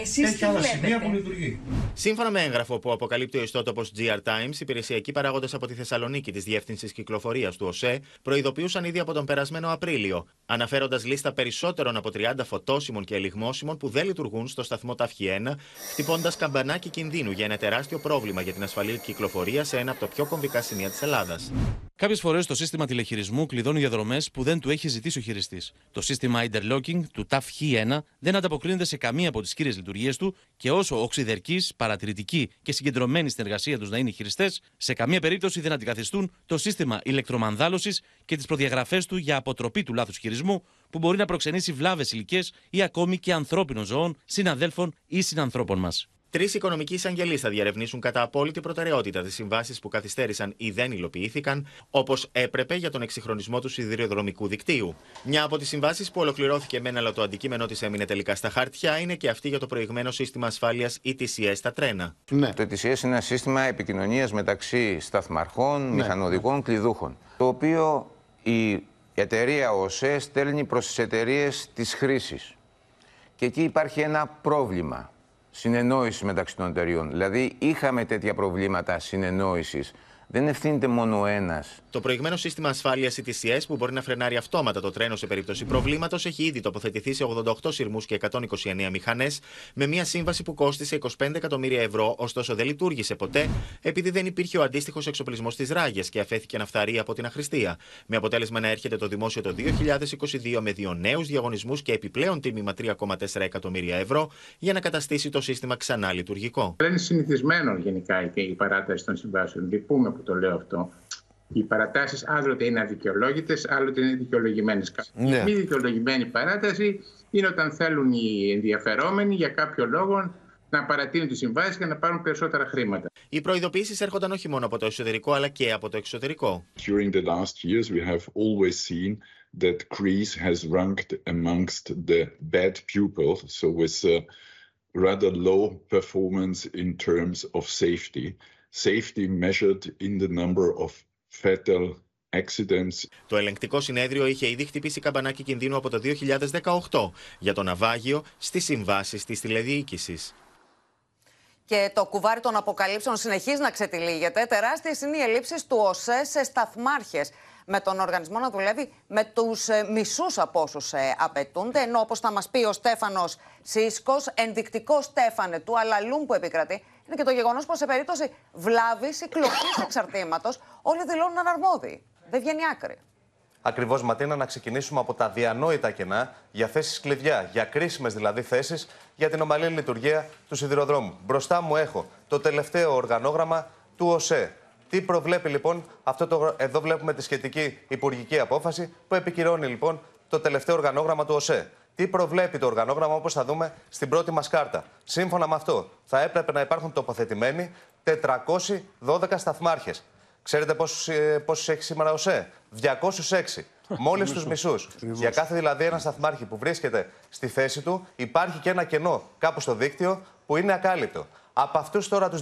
Εσείς Έχει τι άλλα βλέπετε; σημεία που λειτουργεί. Σύμφωνα με έγγραφο που αποκαλύπτει ο ιστότοπος GR Times, υπηρεσιακοί παράγοντες από τη Θεσσαλονίκη της Διεύθυνσης Κυκλοφορίας του ΟΣΕ προειδοποιούσαν ήδη από τον περασμένο Απρίλιο, αναφέροντας λίστα περισσότερων από 30 φωτόσιμων και ελιγμόσιμων που δεν λειτουργούν στο σταθμό Ταυχή 1, χτυπώντας καμπανάκι κινδύνου για ένα τεράστιο πρόβλημα για την ασφαλή κυκλοφορία σε ένα από τα πιο κομβικά σημεία της Ελλάδας. Κάποιες φορές το σύστημα τηλεχειρισμού κλειδώνει διαδρομές που δεν του έχει ζητήσει ο χειριστής. Το σύστημα interlocking του TAF H1 δεν ανταποκρίνεται σε καμία από τις κύριες λειτουργίες του και όσο οξυδερκής, παρατηρητική και συγκεντρωμένη στην εργασία τους να είναι οι χειριστές, σε καμία περίπτωση δεν αντικαθιστούν το σύστημα ηλεκτρομανδάλωσης και τις προδιαγραφές του για αποτροπή του λάθους χειρισμού που μπορεί να προξενήσει βλάβες ηλικέ ή ακόμη και ανθρώπινων ζώων, συναδέλφων ή συνανθρώπων μας. Τρεις οικονομικοί εισαγγελείς θα διαρευνήσουν κατά απόλυτη προτεραιότητα τις συμβάσεις που καθυστέρησαν ή δεν υλοποιήθηκαν, όπως έπρεπε για τον εξυγχρονισμό του σιδηροδρομικού δικτύου. Μια από τις συμβάσεις που ολοκληρώθηκε μεν, αλλά το αντικείμενό της έμεινε τελικά στα χαρτιά, είναι και αυτή για το προηγμένο σύστημα ασφάλειας ETCS στα τρένα. Το ETCS είναι ένα σύστημα επικοινωνίας μεταξύ σταθμαρχών, μηχανοδικών, κλειδούχων, το οποίο η εταιρεία ΟΣΕ στέλνει προς τις εταιρείες της χρήσης. Και εκεί υπάρχει ένα πρόβλημα συνεννόηση μεταξύ των εταιριών. Δηλαδή, είχαμε τέτοια προβλήματα συνεννόησης Δεν ευθύνεται μόνο ο ένας. Το προηγμένο σύστημα ασφάλειας ETCS που μπορεί να φρενάρει αυτόματα το τρένο σε περίπτωση προβλήματος έχει ήδη τοποθετηθεί σε 88 σειρμούς και 129 μηχανές με μια σύμβαση που κόστησε 25 εκατομμύρια ευρώ, ωστόσο δεν λειτουργήσε ποτέ επειδή δεν υπήρχε ο αντίστοιχος εξοπλισμός στι ράγες και αφέθηκε να φθαρεί από την αχρηστία. Με αποτέλεσμα να έρχεται το δημόσιο το 2022 με δύο νέους διαγωνισμούς και επιπλέον τίμημα 3,4 εκατομμύρια ευρώ για να καταστήσει το σύστημα ξανά λειτουργικό. Δεν είναι συνηθισμένο γενικά και η παράταση των συμβάσεων. Λυπούμε που το λέω αυτό. Οι παρατάσεις άλλοτε είναι αδικαιολόγητες, άλλοτε είναι δικαιολογημένες. Ναι. Η μη δικαιολογημένη παράταση είναι όταν θέλουν οι ενδιαφερόμενοι για κάποιο λόγο να παρατείνουν τις συμβάσεις και να πάρουν περισσότερα χρήματα. Οι προειδοποιήσεις έρχονταν όχι μόνο από το εσωτερικό αλλά και από το εξωτερικό. During the last years, we have always seen that Greece has ranked amongst the bad pupils, so with a rather low performance in terms of safety. Safety measured in the number of fatal accidents. Το ελεγκτικό συνέδριο είχε ήδη χτυπήσει καμπανάκι κινδύνου από το 2018 για το ναυάγιο στις συμβάσεις της τηλεδιοίκησης. Και το κουβάρι των αποκαλύψεων συνεχίζει να ξετυλίγεται. Τεράστιες είναι οι ελλείψεις του ΟΣΕ σε σταθμάρχες. Με τον οργανισμό να δουλεύει με τους μισούς από όσους απαιτούνται. Ενώ, όπως θα μας πει ο Στέφανος Σίσκο, ενδεικτικός Στέφανε του αλαλούμ που επικρατεί είναι και το γεγονός πως σε περίπτωση βλάβης ή κλοπής εξαρτήματος όλοι δηλώνουν αναρμόδιοι. Δεν βγαίνει άκρη. Ακριβώς, Ματίνα, να ξεκινήσουμε από τα διανόητα κενά για θέσεις κλειδιά, για κρίσιμες δηλαδή θέσεις για την ομαλή λειτουργία του σιδηροδρόμου. Μπροστά μου έχω το τελευταίο οργανόγραμμα του ΟΣΕ. Τι προβλέπει λοιπόν αυτό το. Εδώ βλέπουμε τη σχετική υπουργική απόφαση που επικυρώνει λοιπόν το τελευταίο οργανόγραμμα του ΟΣΕ. Τι προβλέπει το οργανόγραμμα όπως θα δούμε στην πρώτη μας κάρτα. Σύμφωνα με αυτό, θα έπρεπε να υπάρχουν τοποθετημένοι 412 σταθμάρχες. Ξέρετε πόσους έχει σήμερα ο ΣΕ; 206. Μόλις τους μισούς. Για κάθε δηλαδή ένα σταθμάρχη που βρίσκεται στη θέση του, υπάρχει και ένα κενό κάπου στο δίκτυο που είναι ακάλυπτο. Από αυτούς τώρα τους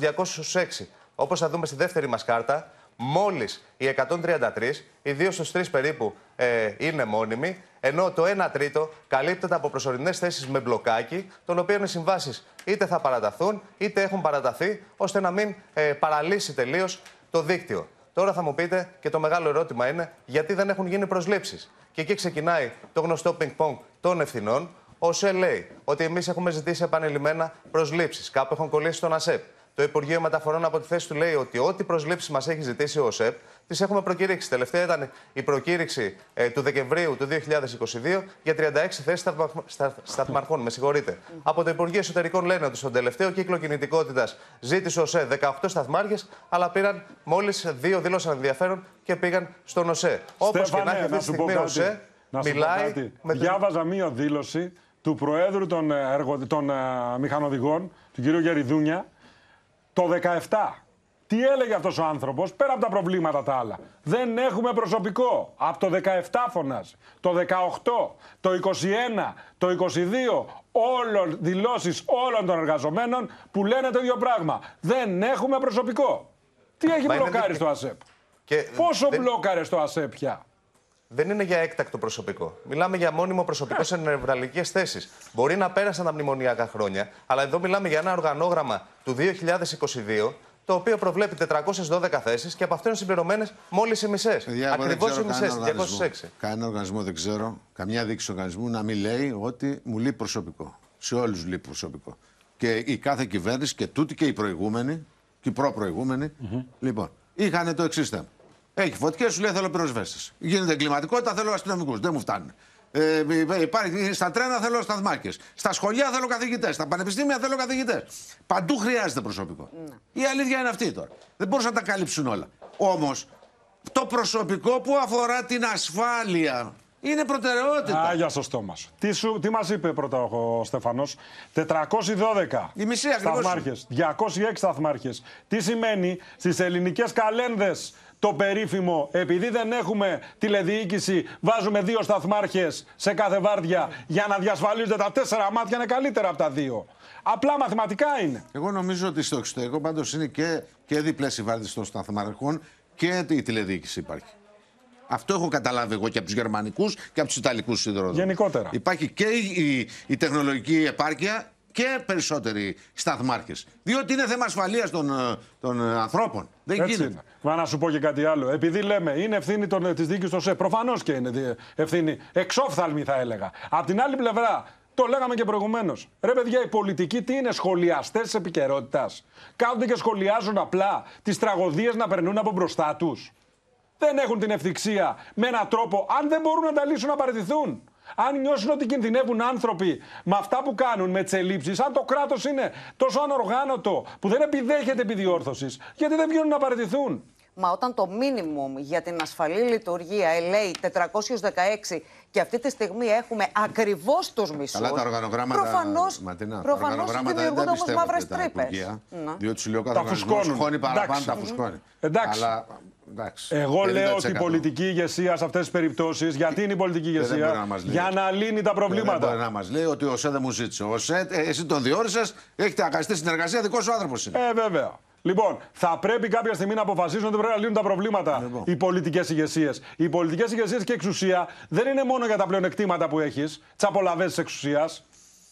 206, όπως θα δούμε στη δεύτερη μας κάρτα, μόλις οι 133, οι δύο στους τρεις περίπου ε, είναι μόνιμοι, ενώ το 1 τρίτο καλύπτεται από προσωρινές θέσεις με μπλοκάκι, των οποίων οι συμβάσεις είτε θα παραταθούν είτε έχουν παραταθεί, ώστε να μην ε, παραλύσει τελείως το δίκτυο. Τώρα θα μου πείτε και το μεγάλο ερώτημα είναι γιατί δεν έχουν γίνει προσλήψεις. Και εκεί ξεκινάει το γνωστό πινκ-πονγκ των ευθυνών. Ο ΣΕ λέει ότι εμείς έχουμε ζητήσει επανειλημμένα προσλήψεις. Κάπου έχουν κολλήσει στον ΑΣΕΠ. Το Υπουργείο Μεταφορών από τη θέση του λέει ότι ό,τι προσλήψει μας έχει ζητήσει ο ΣΕΠ, τις έχουμε προκήρυξει. Τελευταία ήταν η προκήρυξη ε, του Δεκεμβρίου του 2022 για 36 θέσεις σταθμαρχών. Με συγχωρείτε. Από το Υπουργείο Εσωτερικών λένε ότι στον τελευταίο κύκλο κινητικότητας ζήτησε ο ΣΕ 18 σταθμάρχες, αλλά πήραν μόλις δύο δήλωσαν ενδιαφέρον και πήγαν στον ΟΣΕ. Όπως και να έχει αυτή τη στιγμή ο ΣΕ μιλάει. Με Διάβαζα μία δήλωση του Προέδρου των, εργο... των uh, Μηχανοδηγών, του κ. Γεριδούνια, το 17. Τι έλεγε αυτός ο άνθρωπος, πέρα από τα προβλήματα τα άλλα. Δεν έχουμε προσωπικό. Από το 17 φωνάζει. Το 18, το 21, το 22, όλων, δηλώσεις όλων των εργαζομένων που λένε το ίδιο πράγμα. Δεν έχουμε προσωπικό. Τι έχει μπλοκάρει στο ΑΣΕΠ; Και Πόσο δεν- μπλόκαρε στο ΑΣΕΠ πια; Δεν είναι για έκτακτο προσωπικό. Μιλάμε για μόνιμο προσωπικό σε νευραλικές θέσεις. Μπορεί να πέρασαν τα μνημονιακά χρόνια, αλλά εδώ μιλάμε για ένα οργανόγραμμα του 2022, το οποίο προβλέπει 412 θέσεις και από αυτό είναι συμπληρωμένες μόλις οι μισές. Παιδιά, εγώ δεν Ακριβώς ξέρω οι μισές, κανένα οργανισμό. 206. Κανένα οργανισμό δεν ξέρω, καμιά δείξη οργανισμού να μην λέει ότι μου λείπει προσωπικό. Σε όλους λείπει προσωπικό. Και η κάθε κυβέρνηση και τούτη και η προηγούμενη, και η προ-προηγούμενη, λοιπόν, είχαν το εξής θέμα. Έχει φωτιέ, σου λέει θέλω πυροσβέστες. Γίνεται εγκληματικότητα, θέλω αστυνομικούς. Δεν μου φτάνουν. Ε, υπάρχει, στα τρένα θέλω σταθμάκες. Στα σχολεία θέλω καθηγητές. Στα πανεπιστήμια θέλω καθηγητές. Παντού χρειάζεται προσωπικό. Η αλήθεια είναι αυτή τώρα. Δεν μπορούσαν να τα καλύψουν όλα. Όμως το προσωπικό που αφορά την ασφάλεια είναι προτεραιότητα. Άγια στο στόμα σου. Τι, σου, τι μας είπε πρώτα ο Στεφανός; 412 Η μισή ακριβώς. σταθμάρχες, 206 σταθμάρχες. Τι σημαίνει στις ελληνικές καλένδες; Το περίφημο, επειδή δεν έχουμε τηλεδιοίκηση, βάζουμε δύο σταθμάρχες σε κάθε βάρδια για να διασφαλίζονται τα τέσσερα μάτια είναι καλύτερα από τα δύο. Απλά μαθηματικά είναι. Εγώ νομίζω ότι στο εξωτερικό πάντως είναι και, και διπλές οι βάρδιε των σταθμαρχών και η τηλεδιοίκηση υπάρχει. Αυτό έχω καταλάβει εγώ και από τους Γερμανικούς και από τους Ιταλικούς σιδηροδρόμου. Γενικότερα. Υπάρχει και η, η, η τεχνολογική επάρκεια και περισσότεροι σταθμάρχες. Διότι είναι θέμα ασφαλείας των, ε, των ε, ανθρώπων. Δεν Έτσι γίνεται. είναι. Μα να σου πω και κάτι άλλο. Επειδή λέμε είναι ευθύνη της δίκη του ΣΕ, προφανώς και είναι δι- ευθύνη εξόφθαλμη θα έλεγα. Απ' την άλλη πλευρά, το λέγαμε και προηγουμένως. Ρε παιδιά, οι πολιτικοί τι είναι, σχολιαστές της επικαιρότητας. Κάθονται και σχολιάζουν απλά τις τραγωδίες να περνούν από μπροστά τους. Δεν έχουν την ευθυξία με έναν τρόπο, αν δεν μπορούν να τα λύσουν, να παραιτηθούν. Αν νιώσουν ότι κινδυνεύουν άνθρωποι με αυτά που κάνουν, με τις ελλείψεις, αν το κράτος είναι τόσο ανοργάνωτο που δεν επιδέχεται επιδιόρθωσης, γιατί δεν βγαίνουν να παραιτηθούν; Μα όταν το μίνιμουμ για την ασφαλή λειτουργία ε, λέει 416 και αυτή τη στιγμή έχουμε ακριβώς τους μισούς. Καλά τα οργανογράμματα. Προφανώ Ματινά, τα προφανώς οργανογράμματα δημιουργούνται δεν όμως πιστεύω μαύρες ότι ήταν τρύπες. Υπουργεία, Διότι σου λέει ο Τα κάθε οργανισμός φουσκώνουν. χώνει παραπάνω, Εντάξει. τα φουσκώνει. Εντάξει. Αλλά εντάξει. Εγώ λέω ότι η 50%. πολιτική ηγεσία σε αυτές τις περιπτώσεις, γιατί είναι η πολιτική δεν μπορεί ηγεσία, να μας λέει. για να λύνει τα Δεν μπορεί προβλήματα. να μας λέει ότι ο ΣΕ δεν μου ζήτησε. Ο ΣΕ, ε, εσύ τον διόρισες, έχετε αγαστή συνεργασία, δικός σου άνθρωπος είναι. Ε, βέβαια. Λοιπόν, θα πρέπει κάποια στιγμή να αποφασίσουν ότι πρέπει να λύνουν τα προβλήματα Λοιπόν. οι πολιτικές ηγεσίες. Οι πολιτικές ηγεσίες και εξουσία δεν είναι μόνο για τα πλεονεκτήματα που έχεις, τις απολαυές της εξουσίας,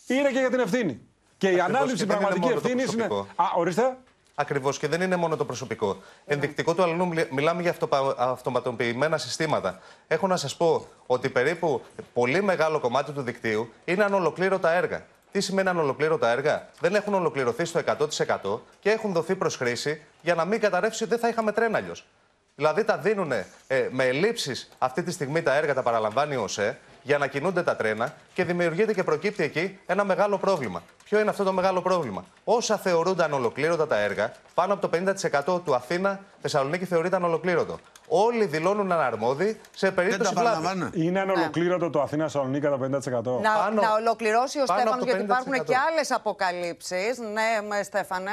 είναι και για την ευθύνη. Και η Ακριβώς, ανάληψη και δεν είναι πραγματική μόνο το ευθύνης είναι. προσωπικό. Α, ορίστε. Ακριβώς και δεν είναι μόνο το προσωπικό. Ενδεικτικό του αλλού μιλ- μιλάμε για αυτοπα- αυτοματοποιημένα συστήματα. Έχω να σας πω ότι περίπου πολύ μεγάλο κομμάτι του δικτύου είναι ανολοκλήρωτα έργα. Τι σημαίνει ανολοκλήρωτα έργα, Δεν έχουν ολοκληρωθεί στο 100% και έχουν δοθεί προ χρήση για να μην καταρρεύσει, δεν θα είχαμε τρένα αλλιώς. Δηλαδή τα δίνουν ε, με ελλείψεις αυτή τη στιγμή τα έργα, τα παραλαμβάνει ο ΟΣΕ, για να κινούνται τα τρένα και δημιουργείται και προκύπτει εκεί ένα μεγάλο πρόβλημα. Ποιο είναι αυτό το μεγάλο πρόβλημα; Όσα θεωρούνται ανολοκλήρωτα τα έργα, πάνω από το 50% του Αθήνα Θεσσαλονίκη θεωρείται ανολοκλήρωτο. Όλοι δηλώνουν αναρμόδιοι σε περίπτωση βλάβης. Είναι ανολοκλήρωτο το Αθήνα Σαλονίκη κατά 50%. Να, Πάνω- να ολοκληρώσει ο πάνω Στέφανος, από το γιατί υπάρχουν 50%. και άλλες αποκαλύψεις. Ναι, μες Στέφανε.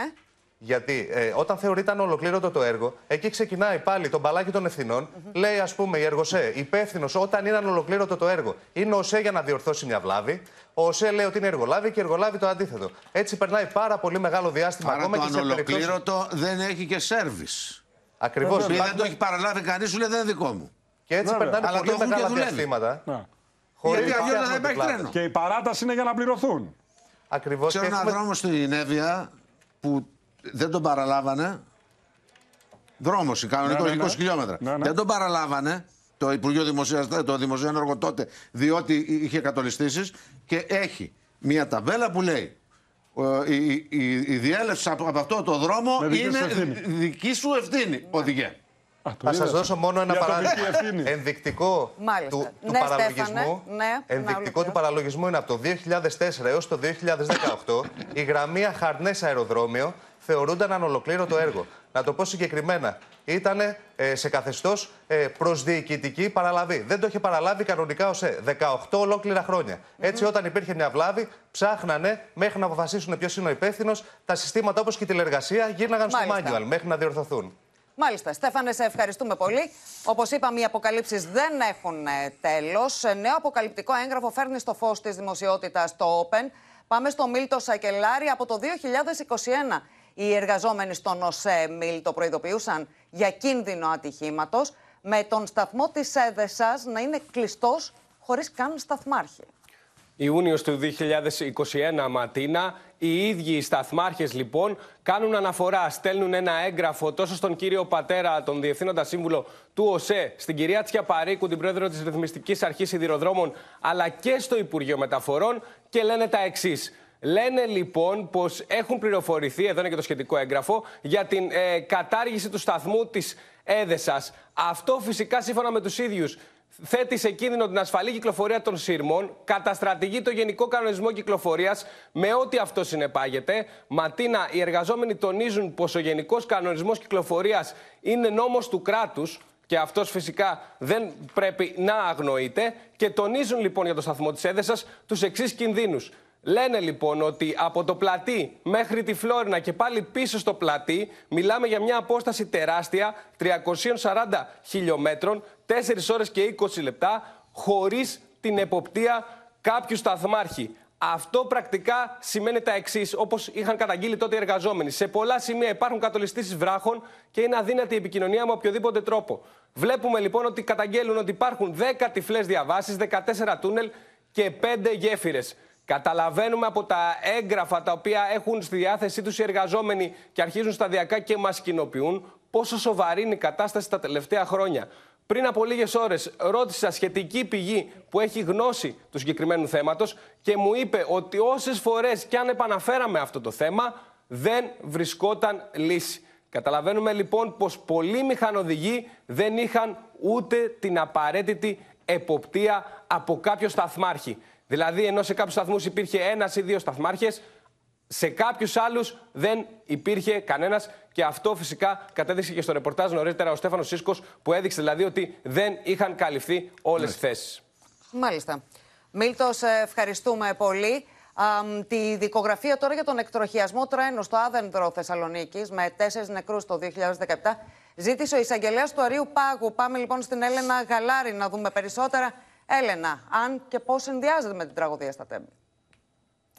Γιατί ε, όταν θεωρείται ανολοκλήρωτο το έργο, εκεί ξεκινάει πάλι το μπαλάκι των ευθυνών. Λέει, ας πούμε, η Εργοσέ, υπεύθυνος όταν είναι ανολοκλήρωτο το έργο, είναι ο ΣΕ για να διορθώσει μια βλάβη. Ο ΣΕ λέει ότι είναι εργολάβη και η εργολάβη το αντίθετο. Έτσι περνάει πάρα πολύ μεγάλο διάστημα Άρα ακόμα το και σε περιπτώσεις... ανολοκλήρωτο δεν έχει και σέρβις. Ακριβώς. Επειδή δεν Υπάρχουν- το έχει παραλάβει κανείς, σου λέει δεν είναι δικό μου. Και έτσι Βέβαια. περνάνε Αλλά πολύ το έχουν και μεγάλα δουλεύει. διαστήματα. Ναι. χωρίς Γιατί να αλλιώς δεν φτιάχνουν υπάρχει την τρένο. Και η παράταση είναι για να πληρωθούν. Ακριβώς. Ξέρω Και ένα έχουμε- δρόμο στην Εύβοια που δεν τον παραλάβανε. Δρόμος, κανονικό Ναι, ναι, 20 ναι. χιλιόμετρα. Ναι, ναι. Δεν τον παραλάβανε το Υπουργείο Δημοσίας, το Δημοσίο Έργο τότε, διότι είχε κατολιστήσεις και έχει μια ταμπέλα που λέει ε, η, η, η, η διέλευση από, από αυτό το δρόμο Με δική σου είναι ευθύνη. δική σου ευθύνη, οδηγέ. Θα σας δώσω μόνο ένα Για παράδειγμα. τοπική ευθύνη. Ενδεικτικό Μάλιστα. του, του Ναι, παραλογισμού. Στέφανε. Ναι, να ενδεικτικό ολοκληρώσω. του παραλογισμού είναι από το 2004 έως το 2018 η γραμμή Αχαρνές αεροδρόμιο θεωρούνταν ανολοκλήρωτο έργο. Να το πω συγκεκριμένα. Ήταν σε καθεστώς ε, προσδιοικητική παραλαβή. Δεν το είχε παραλάβει κανονικά ως ΕΕ. 18 ολόκληρα χρόνια. Έτσι, όταν υπήρχε μια βλάβη, ψάχνανε μέχρι να αποφασίσουν ποιος είναι ο υπεύθυνος. Τα συστήματα όπως και η τηλεργασία γύρναγαν στο Μάλιστα. manual μέχρι να διορθωθούν. Μάλιστα. Στέφανε, σε ευχαριστούμε πολύ. Όπως είπαμε, οι αποκαλύψεις δεν έχουν τέλος. Νέο αποκαλυπτικό έγγραφο φέρνει στο φως της δημοσιότητας το Open. Πάμε στο Μίλτο Σακελάρη. Από το 2021 οι εργαζόμενοι στον ΟΣΕ Μίλτο προειδοποιούσαν για κίνδυνο ατυχήματος, με τον σταθμό της ΕΔΕΣΑ να είναι κλειστός χωρίς καν σταθμάρχη. Ιούνιος του 2021 Ματίνα, οι ίδιοι οι σταθμάρχες λοιπόν κάνουν αναφορά, στέλνουν ένα έγγραφο τόσο στον κύριο Πατέρα, τον Διευθύνοντα Σύμβουλο του ΟΣΕ, στην κυρία Τσια Παρίκου, την πρόεδρο της Ρυθμιστικής Αρχής Σιδηροδρόμων, αλλά και στο Υπουργείο Μεταφορών και λένε τα εξής. Λένε λοιπόν πως έχουν πληροφορηθεί, εδώ είναι και το σχετικό έγγραφο, για την ε, κατάργηση του σταθμού της Έδεσας. Αυτό φυσικά σύμφωνα με τους ίδιους θέτει σε κίνδυνο την ασφαλή κυκλοφορία των σύρμων, καταστρατηγεί το Γενικό Κανονισμό Κυκλοφορίας με ό,τι αυτό συνεπάγεται. Ματίνα, οι εργαζόμενοι τονίζουν πως ο Γενικός Κανονισμός Κυκλοφορίας είναι νόμος του κράτους. Και αυτός φυσικά δεν πρέπει να αγνοείται. Και τονίζουν λοιπόν για το σταθμό της Έδεσας τους εξής κινδύνους. Λένε λοιπόν ότι από το πλατή μέχρι τη Φλόρινα και πάλι πίσω στο πλατή μιλάμε για μια απόσταση τεράστια 340 χιλιόμετρων, 4 ώρες και 20 λεπτά χωρίς την εποπτεία κάποιου σταθμάρχη. Αυτό πρακτικά σημαίνει τα εξής, όπως είχαν καταγγείλει τότε οι εργαζόμενοι. Σε πολλά σημεία υπάρχουν κατολιστήσεις βράχων και είναι αδύνατη η επικοινωνία με οποιοδήποτε τρόπο. Βλέπουμε λοιπόν ότι καταγγέλουν ότι υπάρχουν 10 τυφλές διαβάσεις, 14 τούνελ και 5 γέφυρες. Καταλαβαίνουμε από τα έγγραφα τα οποία έχουν στη διάθεσή τους οι εργαζόμενοι και αρχίζουν σταδιακά και μας κοινοποιούν πόσο σοβαρή είναι η κατάσταση τα τελευταία χρόνια. Πριν από λίγες ώρες ρώτησα σχετική πηγή που έχει γνώση του συγκεκριμένου θέματος και μου είπε ότι όσες φορές και αν επαναφέραμε αυτό το θέμα, δεν βρισκόταν λύση. Καταλαβαίνουμε λοιπόν πως πολλοί μηχανοδηγοί δεν είχαν ούτε την απαραίτητη εποπτεία από κάποιο σταθμάρχη. Δηλαδή, ενώ σε κάποιους σταθμούς υπήρχε ένας ή δύο σταθμάρχες, σε κάποιους άλλους δεν υπήρχε κανένας και αυτό φυσικά κατέδειξε και στο ρεπορτάζ νωρίτερα ο Στέφανος Σίσκο, που έδειξε δηλαδή ότι δεν είχαν καλυφθεί όλες οι θέσεις. Μάλιστα. Μίλτος, ευχαριστούμε πολύ. τη δικογραφία τώρα για τον εκτροχιασμό τρένου στο Άδενδρο Θεσσαλονίκης με τέσσερις νεκρούς το 2017 ζήτησε ο εισαγγελέας του Αρίου Πάγου. Πάμε λοιπόν στην Έλενα Γαλάρη να δούμε περισσότερα. Έλενα, αν και πώς συνδυάζεται με την τραγωδία στα Τέμπη.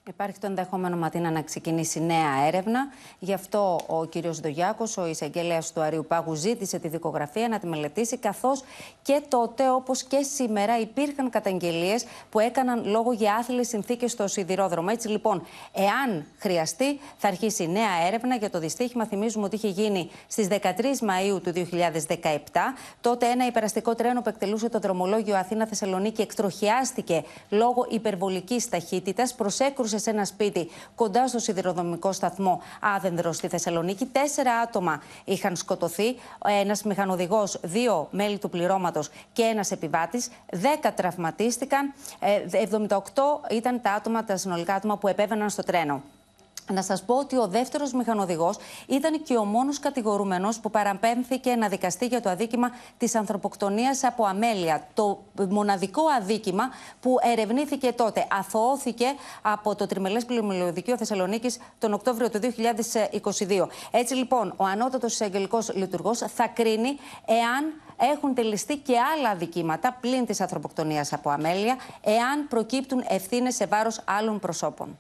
Υπάρχει το ενδεχόμενο Ματίνα να ξεκινήσει νέα έρευνα. Γι' αυτό ο κύριος Ντογιάκο, ο εισαγγελέας του Αρίου Πάγου, ζήτησε τη δικογραφία να τη μελετήσει. Καθώς και τότε, όπως και σήμερα, υπήρχαν καταγγελίες που έκαναν λόγο για άθλιες συνθήκες στο σιδηρόδρομο. Έτσι λοιπόν, εάν χρειαστεί, θα αρχίσει νέα έρευνα για το δυστύχημα. Θυμίζουμε ότι είχε γίνει στις 13 Μαου του 2017. Τότε ένα υπεραστικό τρένο που εκτελούσε το δρομολόγιο Αθήνα-Θεσσαλονίκη εκτροχιάστηκε λόγω υπερβολικής ταχύτητας. Προσέκρουσε σε ένα σπίτι κοντά στο σιδηροδρομικό σταθμό Άδενδρος στη Θεσσαλονίκη. Τέσσερα άτομα είχαν σκοτωθεί. Ένας μηχανοδηγός, δύο μέλη του πληρώματος και ένας επιβάτης. Δέκα τραυματίστηκαν. 78 ε, ήταν τα άτομα, τα συνολικά άτομα που επέβαιναν στο τρένο. Να σας πω ότι ο δεύτερος μηχανοδηγός ήταν και ο μόνος κατηγορούμενος που παραπέμφθηκε να δικαστεί για το αδίκημα της ανθρωποκτονίας από αμέλεια. Το μοναδικό αδίκημα που ερευνήθηκε τότε. Αθωώθηκε από το Τριμελές Πλημμυλοδικείο Θεσσαλονίκης τον Οκτώβριο του 2022. Έτσι λοιπόν, ο ανώτατος εισαγγελικός λειτουργός θα κρίνει εάν έχουν τελειστεί και άλλα αδικήματα πλην της ανθρωποκτονίας από αμέλεια, εάν προκύπτουν ευθύνες σε βάρος άλλων προσώπων.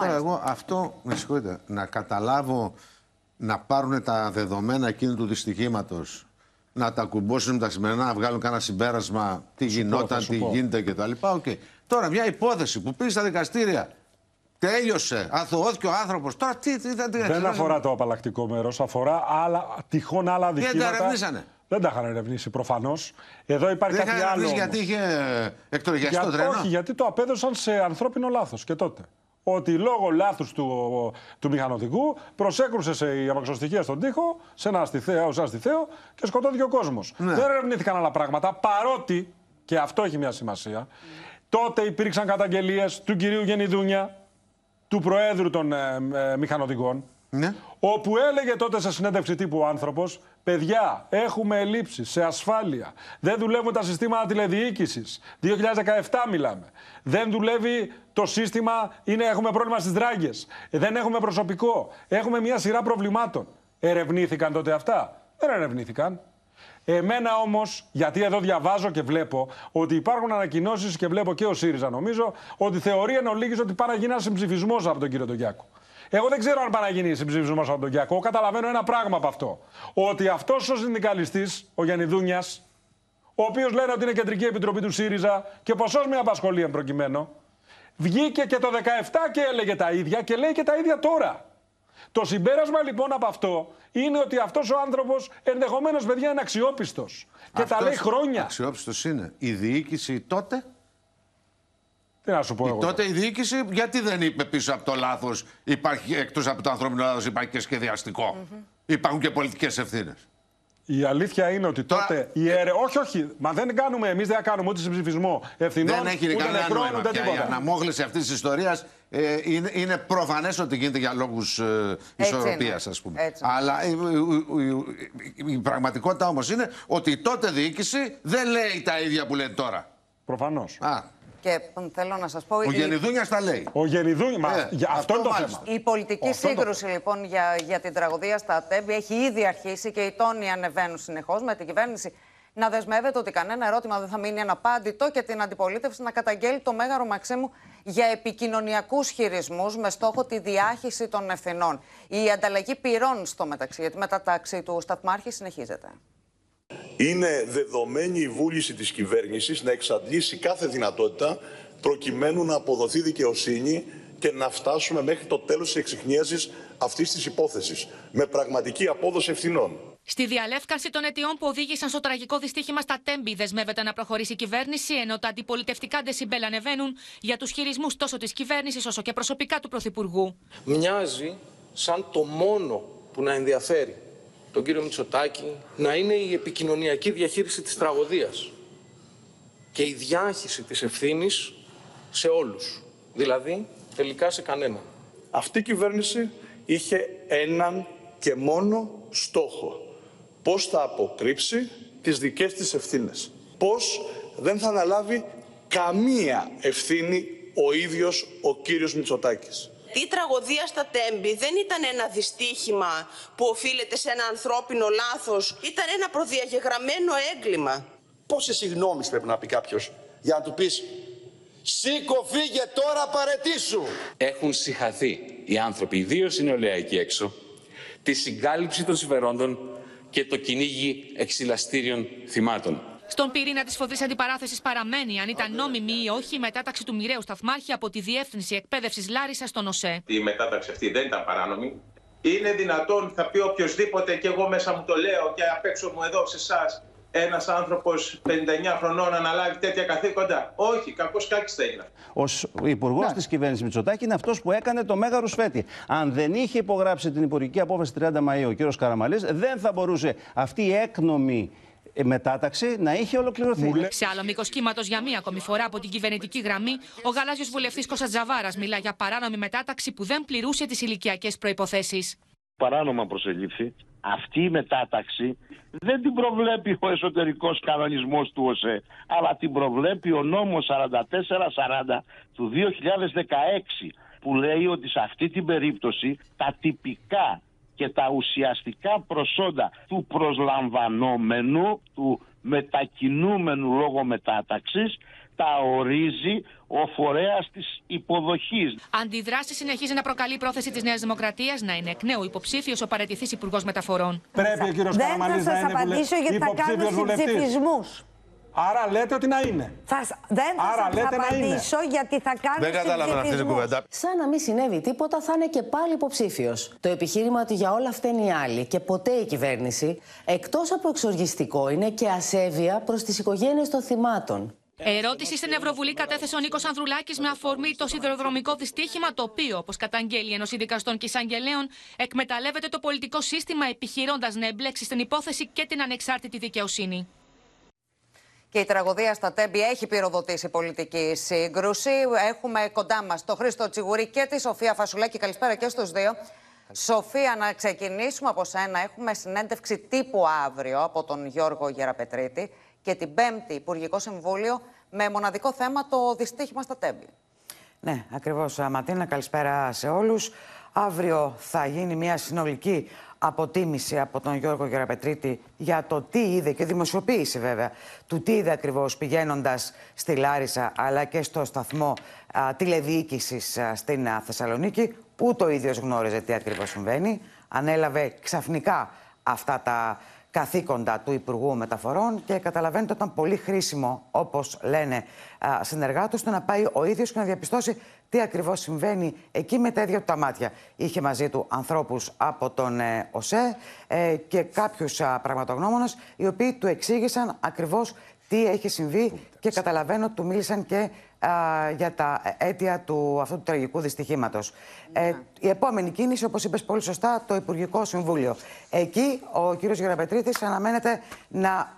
Τώρα εγώ αυτό, με συγχωρείτε, να καταλάβω να πάρουν τα δεδομένα εκείνου του δυστυχήματος, να τα κουμπώσουν με τα σημερινά, να βγάλουν κανένα συμπέρασμα, τι γινόταν, τι γίνεται κτλ. Okay. Τώρα μια υπόθεση που πήγε στα δικαστήρια, τέλειωσε, αθωώθηκε ο άνθρωπος. Τώρα τι, τι, τι, τι Δεν αφορά το απαλλακτικό μέρος, αφορά άλλα, τυχόν άλλα δικήματα. Δεν τα ερευνήσανε; Δεν τα είχαν ερευνήσει προφανώς. Εδώ υπάρχει Δεν κάτι άλλο. γιατί είχε εκτρογιαστεί Για, το τρένο; Όχι, γιατί το απέδωσαν σε ανθρώπινο λάθος και τότε ότι λόγω λάθους του, του μηχανοδικού προσέκρουσε σε η αμαξοστοιχεία στον τοίχο, σε ένα αστιθέο, σε αστιθέο και σκοτώθηκε ο κόσμος. Ναι. Δεν ερευνήθηκαν άλλα πράγματα, παρότι, και αυτό έχει μια σημασία, τότε υπήρξαν καταγγελίες του κυρίου Γενιδούνια, του Προέδρου των ε, ε, Μηχανοδικών, Ναι. όπου έλεγε τότε σε συνέντευξη τύπου ο άνθρωπος, παιδιά, έχουμε ελλείψεις σε ασφάλεια. Δεν δουλεύουν τα συστήματα τηλεδιοίκησης. 2017 μιλάμε. Δεν δουλεύει το σύστημα, είναι, έχουμε πρόβλημα στις δράγκες. Δεν έχουμε προσωπικό. Έχουμε μια σειρά προβλημάτων. Ερευνήθηκαν τότε αυτά. Δεν ερευνήθηκαν. Εμένα όμως, γιατί εδώ διαβάζω και βλέπω ότι υπάρχουν ανακοινώσεις και βλέπω και ο ΣΥΡΙΖΑ νομίζω, ότι θεωρεί εν ολίγης ότι πάει να γίνει ένας συμψηφισμός από τον κύριο Τογιάκο. Εγώ δεν ξέρω αν πάει να γίνει συμψηφισμό από τον Κιακό. Καταλαβαίνω ένα πράγμα από αυτό. Ότι αυτός ο συνδικαλιστής, ο Γιάννη Δούνια, ο οποίος λένε ότι είναι κεντρική επιτροπή του ΣΥΡΙΖΑ και ποσός με απασχολεί εν προκειμένου, βγήκε και το 17 και έλεγε τα ίδια και λέει και τα ίδια τώρα. Το συμπέρασμα λοιπόν από αυτό είναι ότι αυτός ο άνθρωπος ενδεχομένως, παιδιά, είναι αξιόπιστος. Και τα λέει χρόνια. Αξιόπιστος είναι. Η διοίκηση τότε. Τι να σου πω η εγώ. τότε η διοίκηση, γιατί δεν είπε πίσω από το λάθος, υπάρχει εκτός από το ανθρώπινο λάθος, υπάρχει και σχεδιαστικό; Υπάρχουν και πολιτικές ευθύνες. Η αλήθεια είναι ότι τότε η αίρε... Όχι, όχι. Μα δεν κάνουμε, εμείς δεν κάνουμε ούτε συμψηφισμό ευθυνών. Δεν έχει ούτε κανένα νεκρών, νόημα ούτε πια. Η τίποτα. αναμόχληση αυτής της ιστορίας ε, είναι, είναι προφανές ότι γίνεται για λόγους ε, ισορροπία, είναι. ας πούμε. Έτσι είναι. Αλλά η, η- η- η πραγματικότητα όμως είναι ότι η τότε διοίκηση δεν λέει τα ίδια που λέει τώρα. Προφανώς. Και μ, θέλω να σας πω. Ο η- Γενιδούνιας τα λέει. Ο Γενιδούνια, μα Ε, για αυτό, αυτό είναι το μάλιστα. θέμα. Η πολιτική Αυτό το- σύγκρουση λοιπόν για, για την τραγωδία στα ΤΕΜΠΗ έχει ήδη αρχίσει και οι τόνοι ανεβαίνουν συνεχώς με την κυβέρνηση να δεσμεύεται ότι κανένα ερώτημα δεν θα μείνει αναπάντητο και την αντιπολίτευση να καταγγέλει το Μέγαρο Μαξίμου για επικοινωνιακούς χειρισμούς με στόχο τη διάχυση των ευθυνών. Η ανταλλαγή πυρών στο μεταξύ, γιατί μετατάξη του Σταθμάρχη συνεχίζεται. Είναι δεδομένη η βούληση της κυβέρνησης να εξαντλήσει κάθε δυνατότητα προκειμένου να αποδοθεί δικαιοσύνη και να φτάσουμε μέχρι το τέλος της εξιχνίασης αυτής της υπόθεσης, με πραγματική απόδοση ευθυνών. Στη διαλεύκανση των αιτιών που οδήγησαν στο τραγικό δυστύχημα στα Τέμπη, δεσμεύεται να προχωρήσει η κυβέρνηση, ενώ τα αντιπολιτευτικά ντεσιμπέλ ανεβαίνουν για τους χειρισμούς τόσο της κυβέρνησης όσο και προσωπικά του Πρωθυπουργού. Μοιάζει σαν το μόνο που να ενδιαφέρει τον κύριο Μητσοτάκη να είναι η επικοινωνιακή διαχείριση της τραγωδίας και η διάχυση της ευθύνης σε όλους. Δηλαδή, τελικά σε κανέναν. Αυτή η κυβέρνηση είχε έναν και μόνο στόχο. Πώς θα αποκρύψει τις δικές της ευθύνες. Πώς δεν θα αναλάβει καμία ευθύνη ο ίδιος ο κύριος Μητσοτάκης. Η τραγωδία στα Τέμπη δεν ήταν ένα δυστύχημα που οφείλεται σε ένα ανθρώπινο λάθος. Ήταν ένα προδιαγεγραμμένο έγκλημα. Πόσες συγγνώμεις πρέπει να πει κάποιος για να του πεις Σήκω, φύγε τώρα, παρετήσου. Έχουν συχαθεί οι άνθρωποι, ιδίως οι νεολαία εκεί έξω, τη συγκάλυψη των συμφερόντων και το κυνήγι εξυλαστήριων θυμάτων. Στον πυρήνα της φοδρή αντιπαράθεσης παραμένει αν ήταν νόμιμη ή όχι η μετάταξη του μοιραίου σταθμάρχη από τη Διεύθυνση Εκπαίδευσης Λάρισα στον ΟΣΕ. Η μετάταξη αυτή δεν ήταν παράνομη. Είναι δυνατόν, θα πει οποιοδήποτε, και εγώ μέσα μου το λέω και απ' έξω μου εδώ σε εσάς, ένας άνθρωπος 59 χρονών αναλάβει τέτοια καθήκοντα. Όχι, κακός κάκι θα είναι. Ω υπουργός ναι. της κυβέρνησης Μητσοτάκη είναι αυτός που έκανε το μέγα ρουσφέτη. Αν δεν είχε υπογράψει την υπουργική απόφαση 30 Μαου ο κ. Καραμαλής, δεν θα μπορούσε αυτή η έκνομη μετάταξη να είχε ολοκληρωθεί. Σε άλλο μήκος κύματος για μία ακόμη φορά από την κυβερνητική γραμμή, ο γαλάζιος βουλευτής Κώστας Τζαβάρας μιλά για παράνομη μετάταξη που δεν πληρούσε τις ηλικιακές προποθέσει. Παράνομα προσελήφθη. Αυτή η μετάταξη δεν την προβλέπει ο εσωτερικός κανονισμός του ΟΣΕ, αλλά την προβλέπει ο νόμος 4440 του 2016, που λέει ότι σε αυτή την περίπτωση τα τυπικά και τα ουσιαστικά προσόντα του προσλαμβανόμενου, του μετακινούμενου λόγω μετάταξης, τα ορίζει ο φορέας της υποδοχής. Αντιδράσει συνεχίζει να προκαλεί η πρόθεση της Νέας Δημοκρατίας να είναι εκ νέου υποψήφιος ο παρετηθής Υπουργός Μεταφορών. Πρέπει ο κύριος Καραμαλής να είναι απαντήσω γιατί θα κάνουν συμψηφισμού. Άρα λέτε ότι να είναι. Θα, δεν θα Άρα σας απαντήσω γιατί θα κάνω Δεν κατάλαβα αυτή την κουβέντα. Σαν να μην συνέβη τίποτα θα είναι και πάλι υποψήφιος. Το επιχείρημα ότι για όλα αυτά είναι οι άλλοι και ποτέ η κυβέρνηση, εκτός από εξοργιστικό, είναι και ασέβεια προς τις οικογένειες των θυμάτων. Ερώτηση στην Ευρωβουλή κατέθεσε ο Νίκος Ανδρουλάκης με αφορμή το σιδηροδρομικό δυστύχημα, το οποίο, όπως καταγγέλει η Ένωση Δικαστών και Εισαγγελέων, εκμεταλλεύεται το πολιτικό σύστημα, επιχειρώντας να εμπλέξει στην υπόθεση και την ανεξάρτητη δικαιοσύνη. Και η τραγωδία στα Τέμπη έχει πυροδοτήσει πολιτική σύγκρουση. Έχουμε κοντά μας τον Χρήστο Τσιγουρή και τη Σοφία Φασουλάκη. Καλησπέρα και στους δύο. Σοφία, να ξεκινήσουμε από σένα. Έχουμε συνέντευξη τύπου αύριο από τον Γιώργο Γεραπετρίτη και την Πέμπτη Υπουργικό Συμβούλιο με μοναδικό θέμα το δυστύχημα στα Τέμπη. Ναι, ακριβώς. Ματίνα, καλησπέρα σε όλους. Αύριο θα γίνει μια συνολική αποτίμηση από τον Γιώργο Γεραπετρίτη για το τι είδε και δημοσιοποίηση βέβαια του τι είδε ακριβώς πηγαίνοντας στη Λάρισα αλλά και στο σταθμό α, τηλεδιοίκησης στην Θεσσαλονίκη. Ούτε ο ίδιος γνώριζε τι ακριβώς συμβαίνει. Ανέλαβε ξαφνικά αυτά τα καθήκοντα του Υπουργού Μεταφορών και καταλαβαίνετε ότι ήταν πολύ χρήσιμο, όπως λένε συνεργάτες, το να πάει ο ίδιος και να διαπιστώσει τι ακριβώς συμβαίνει εκεί με τα ίδια του τα μάτια. Είχε μαζί του ανθρώπους από τον ε, ΟΣΕ ε, και κάποιους πραγματογνώμονες οι οποίοι του εξήγησαν ακριβώς τι έχει συμβεί και καταλαβαίνω ότι του μίλησαν και για τα αίτια του αυτού του τραγικού δυστυχήματος. Ε, η επόμενη κίνηση, όπως είπες πολύ σωστά, το Υπουργικό Συμβούλιο. Εκεί ο κύριος Γεραπετρίτης αναμένεται να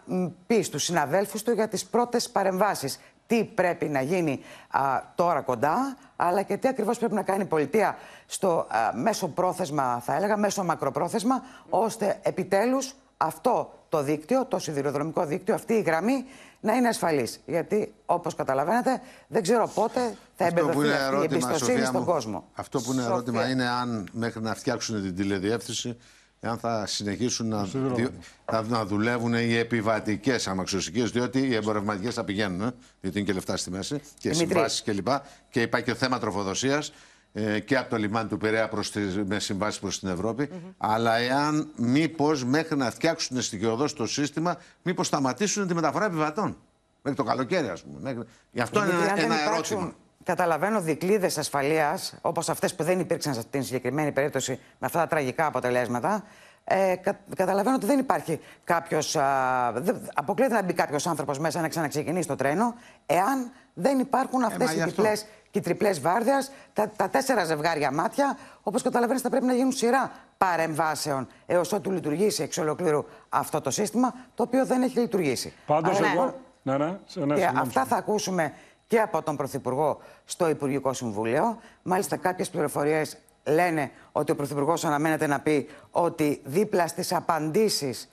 πει στους συναδέλφους του για τις πρώτες παρεμβάσεις. Τι πρέπει να γίνει τώρα κοντά, αλλά και τι ακριβώς πρέπει να κάνει η πολιτεία στο μέσο πρόθεσμα, θα έλεγα, μέσο μακροπρόθεσμα, ώστε επιτέλους αυτό το δίκτυο, το σιδηροδρομικό δίκτυο, αυτή η γραμμή να είναι ασφαλής. Γιατί, όπως καταλαβαίνετε, δεν ξέρω πότε θα εμπεδοθεί αυτή η εμπιστοσύνη στον κόσμο. Αυτό που είναι ερώτημα είναι αν μέχρι να φτιάξουν την τηλεδιεύθυνση, αν θα συνεχίσουν να, να δουλεύουν οι επιβατικές αμαξιωσικέ, διότι οι εμπορευματικές θα πηγαίνουν, ε, γιατί είναι και λεφτά στη μέση και συμβάσεις κλπ. Και, και υπάρχει και θέμα τροφοδοσίας ε, και από το λιμάνι του Πειραιά προς τις, με συμβάσεις προς την Ευρώπη. Αλλά εάν μήπως μέχρι να φτιάξουν στοιχειοδό το σύστημα, μήπως σταματήσουν τη μεταφορά επιβατών. Μέχρι το καλοκαίρι, ας πούμε. Μέχρι... Γι' αυτό είναι ένα, ένα ερώτημα. Καταλαβαίνω δικλείδες ασφαλείας, όπως αυτές που δεν υπήρξαν στην συγκεκριμένη περίπτωση με αυτά τα τραγικά αποτελέσματα. Ε, κα, καταλαβαίνω ότι δεν υπάρχει κάποιος. Αποκλείεται να μπει κάποιος άνθρωπος μέσα να ξαναξεκινήσει το τρένο, εάν δεν υπάρχουν αυτές ε, οι διπλέ και οι τριπλές βάρδια, τα, τα τέσσερα ζευγάρια μάτια. Όπως καταλαβαίνεις, θα πρέπει να γίνουν σειρά παρεμβάσεων έως ότου λειτουργήσει εξ ολοκλήρου αυτό το σύστημα, το οποίο δεν έχει λειτουργήσει. Πάντως, εγώ. Ναι, ναι, ναι, και αυτά θα ακούσουμε και από τον Πρωθυπουργό στο Υπουργικό Συμβούλιο. Μάλιστα, κάποιες πληροφορίες λένε ότι ο Πρωθυπουργός αναμένεται να πει ότι δίπλα στις απαντήσεις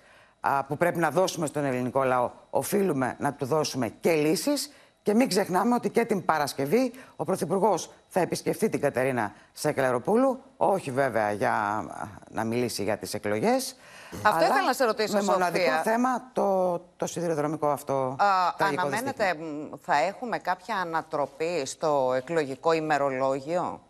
που πρέπει να δώσουμε στον ελληνικό λαό, οφείλουμε να του δώσουμε και λύσεις. Και μην ξεχνάμε ότι και την Παρασκευή ο Πρωθυπουργός θα επισκεφτεί την Κατερίνα Σεκελαροπούλου. Όχι βέβαια για να μιλήσει για τις εκλογές. Αυτό ήθελα να σε ρωτήσω, Με μοναδικό θέμα το, το σιδηροδρομικό αυτό. Α, αναμένετε, θα έχουμε κάποια ανατροπή στο εκλογικό ημερολόγιο;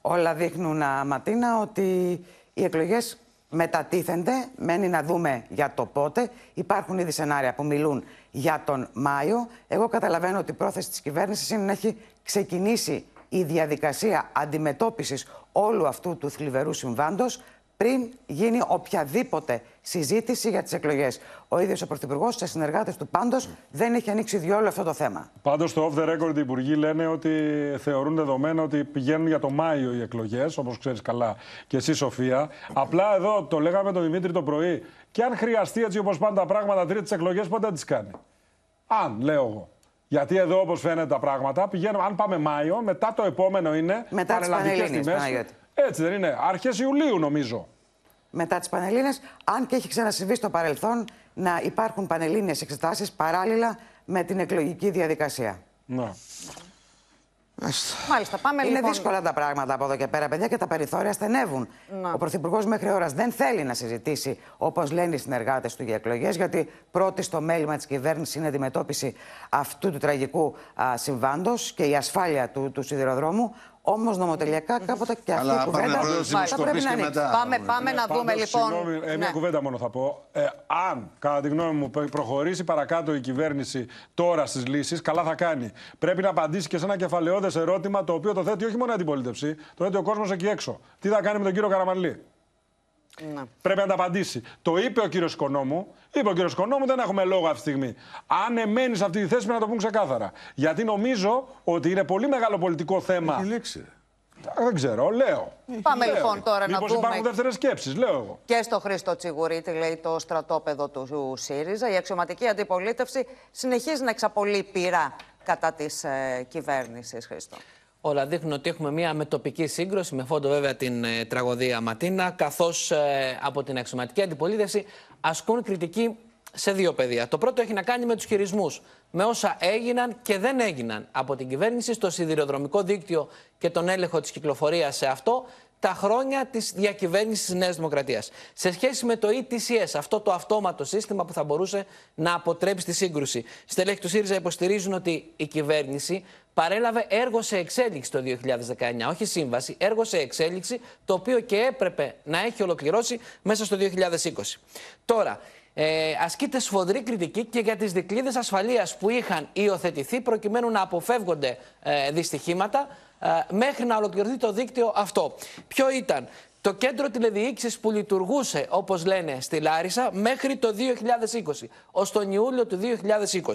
Όλα δείχνουν, Ματίνα, ότι οι εκλογές μετατίθενται. Μένει να δούμε για το πότε. Υπάρχουν ήδη σενάρια που μιλούν για τον Μάιο. Εγώ καταλαβαίνω ότι η πρόθεση της κυβέρνησης είναι να έχει ξεκινήσει η διαδικασία αντιμετώπισης όλου αυτού του θλιβερού συμβάντος πριν γίνει οποιαδήποτε συζήτηση για τις εκλογές. Ο ίδιος ο Πρωθυπουργός, σε συνεργάτες του πάντως, δεν έχει ανοίξει διόλου αυτό το θέμα. Πάντως, στο off the record, οι υπουργοί λένε ότι θεωρούν δεδομένο ότι πηγαίνουν για το Μάιο οι εκλογές, όπως ξέρεις καλά και εσύ, Σοφία. Απλά εδώ το λέγαμε τον Δημήτρη το πρωί. Και αν χρειαστεί έτσι όπως πάνε τα πράγματα, τρίτε εκλογές, πότε τις κάνει; Αν, λέω εγώ. Γιατί εδώ, όπως φαίνεται τα πράγματα, πηγαίνουμε, αν πάμε Μάιο, μετά το επόμενο είναι μετά τις τιμές. Έτσι δεν είναι. Αρχές Ιουλίου, νομίζω μετά τις Πανελλήνες, αν και έχει ξανασυμβεί στο παρελθόν να υπάρχουν Πανελλήνιες εξετάσεις παράλληλα με την εκλογική διαδικασία. Ναι. Μάλιστα, πάμε Είναι λοιπόν... δύσκολα τα πράγματα από εδώ και πέρα, παιδιά, και τα περιθώρια στενεύουν. Ο Πρωθυπουργός μέχρι ώρας δεν θέλει να συζητήσει, όπως λένε οι συνεργάτες του, για εκλογές, γιατί πρώτη στο μέλημα της κυβέρνησης είναι η αντιμετώπιση αυτού του τραγικού συμβάντος και η ασφάλεια του, του σιδηροδρόμου. Όμως νομοτελειακά κάποτε και αυτή η κουβέντα θα πρέπει να είναι. Πάμε, πάμε να δούμε λοιπόν. Συγγνώμη, ε, μια ναι. κουβέντα μόνο θα πω. Ε, αν, κατά τη γνώμη μου, προχωρήσει παρακάτω η κυβέρνηση τώρα στις λύσεις, καλά θα κάνει. Πρέπει να απαντήσει και σε ένα κεφαλαιόδες ερώτημα το οποίο το θέτει όχι μόνο η αντιπολίτευση, το θέτει ο κόσμος εκεί έξω. Τι θα κάνει με τον κύριο Καραμαλή; Ναι. Πρέπει να τα απαντήσει. Το είπε ο κύριος Οικονόμου. Είπε ο κύριος Οικονόμου, δεν έχουμε λόγο αυτή τη στιγμή. Αν εμένεις σε αυτή τη θέση, πρέπει να το πούμε ξεκάθαρα. Γιατί νομίζω ότι είναι πολύ μεγάλο πολιτικό θέμα. Έχει λήξει. Δεν ξέρω, λέω. Πάμε λέω. λοιπόν τώρα Μήπως να δούμε. υπάρχουν δεύτερες σκέψεις, λέω εγώ. Και στο Χρήστο Τσιγουρίτη, λέει το στρατόπεδο του ΣΥΡΙΖΑ, η αξιωματική αντιπολίτευση συνεχίζει να εξαπολύει πειρά κατά της ε, κυβέρνησης, Χρήστο. Όλα δείχνουν ότι έχουμε μια μετοπική σύγκρουση, με φόντο βέβαια την ε, τραγωδία Ματίνα, καθώς ε, από την αξιωματική αντιπολίτευση ασκούν κριτική σε δύο πεδία. Το πρώτο έχει να κάνει με τους χειρισμούς, με όσα έγιναν και δεν έγιναν από την κυβέρνηση στο σιδηροδρομικό δίκτυο και τον έλεγχο της κυκλοφορίας σε αυτό τα χρόνια της διακυβέρνησης της Νέας Δημοκρατίας. Σε σχέση με το ETCS, αυτό το αυτόματο σύστημα που θα μπορούσε να αποτρέψει τη σύγκρουση. Στελέχη του ΣΥΡΙΖΑ υποστηρίζουν ότι η κυβέρνηση παρέλαβε έργο σε εξέλιξη το 2019, όχι σύμβαση, έργο σε εξέλιξη, το οποίο και έπρεπε να έχει ολοκληρώσει μέσα στο 2020. Τώρα, ε, ασκείται σφοδρή κριτική και για τις δικλείδες ασφαλείας που είχαν υιοθετηθεί προκειμένου να αποφεύγονται ε, δυστυχήματα ε, μέχρι να ολοκληρωθεί το δίκτυο αυτό. Ποιο ήταν; Το κέντρο τηλεδιοίκησης που λειτουργούσε, όπως λένε, στη Λάρισα μέχρι το 2020, ως τον Ιούλιο του 2020.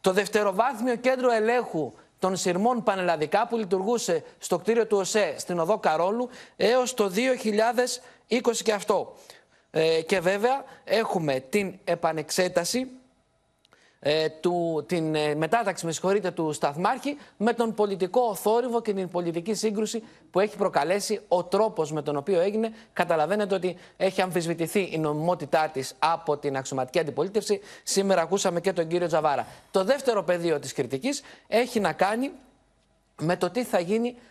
Το δευτεροβάθμιο κέντρο ελέγχου των σειρμών πανελλαδικά που λειτουργούσε στο κτίριο του ΟΣΕ στην οδό Καρόλου έως το 2020 και αυτό. Ε, και βέβαια έχουμε την επανεξέταση ε, του, την ε, μετάταξη με συγχωρείτε, του Σταθμάρχη με τον πολιτικό θόρυβο και την πολιτική σύγκρουση που έχει προκαλέσει ο τρόπος με τον οποίο έγινε. Καταλαβαίνετε ότι έχει αμφισβητηθεί η νομιμότητά της από την αξιωματική αντιπολίτευση. Σήμερα ακούσαμε και τον κύριο Τζαβάρα. Το δεύτερο πεδίο της κριτικής έχει να κάνει με το τι θα γίνει ε,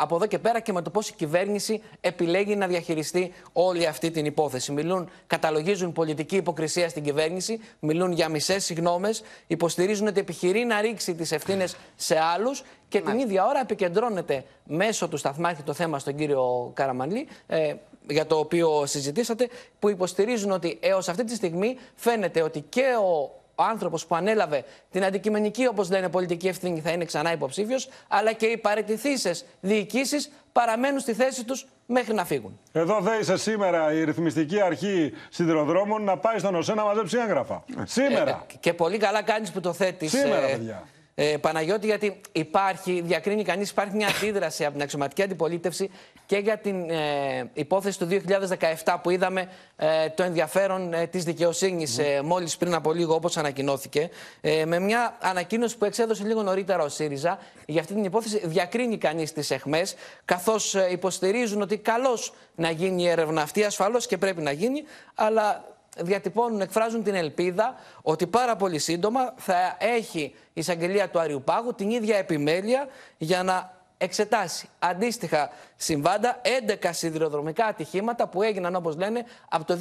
από εδώ και πέρα και με το πώς η κυβέρνηση επιλέγει να διαχειριστεί όλη αυτή την υπόθεση. Μιλούν, καταλογίζουν πολιτική υποκρισία στην κυβέρνηση, μιλούν για μισές συγγνώμε, υποστηρίζουν ότι επιχειρεί να ρίξει τις ευθύνες σε άλλους και την ίδια ώρα επικεντρώνεται μέσω του σταθμάρχη το θέμα στον κύριο Καραμανλή. Ε, για το οποίο συζητήσατε, που υποστηρίζουν ότι έως αυτή τη στιγμή φαίνεται ότι και ο ο άνθρωπος που ανέλαβε την αντικειμενική, όπως λένε, πολιτική ευθύνη θα είναι ξανά υποψήφιος, αλλά και οι παρετηθήσει διοικήσεις παραμένουν στη θέση τους μέχρι να φύγουν. Εδώ δέησε σήμερα η ρυθμιστική αρχή σιδηροδρόμων να πάει στον ΟΣΕ να μαζέψει έγγραφα. Σήμερα. Ε, και πολύ καλά κάνεις που το θέτεις. Σήμερα, παιδιά. Ε, Παναγιώτη, γιατί υπάρχει, διακρίνει κανείς, υπάρχει μια αντίδραση από την αξιωματική αντιπολίτευση και για την ε, υπόθεση του 2017 που είδαμε ε, το ενδιαφέρον ε, της δικαιοσύνης ε, μόλις πριν από λίγο όπως ανακοινώθηκε. Ε, με μια ανακοίνωση που εξέδωσε λίγο νωρίτερα ο ΣΥΡΙΖΑ για αυτή την υπόθεση διακρίνει κανείς τις εχμές καθώς υποστηρίζουν ότι καλώς να γίνει η έρευνα αυτή ασφαλώς και πρέπει να γίνει αλλά διατυπώνουν, εκφράζουν την ελπίδα ότι πάρα πολύ σύντομα θα έχει η εισαγγελία του Αριουπάγου την ίδια επιμέλεια για να εξετάσει αντίστοιχα συμβάντα 11 σιδηροδρομικά ατυχήματα που έγιναν όπως λένε από το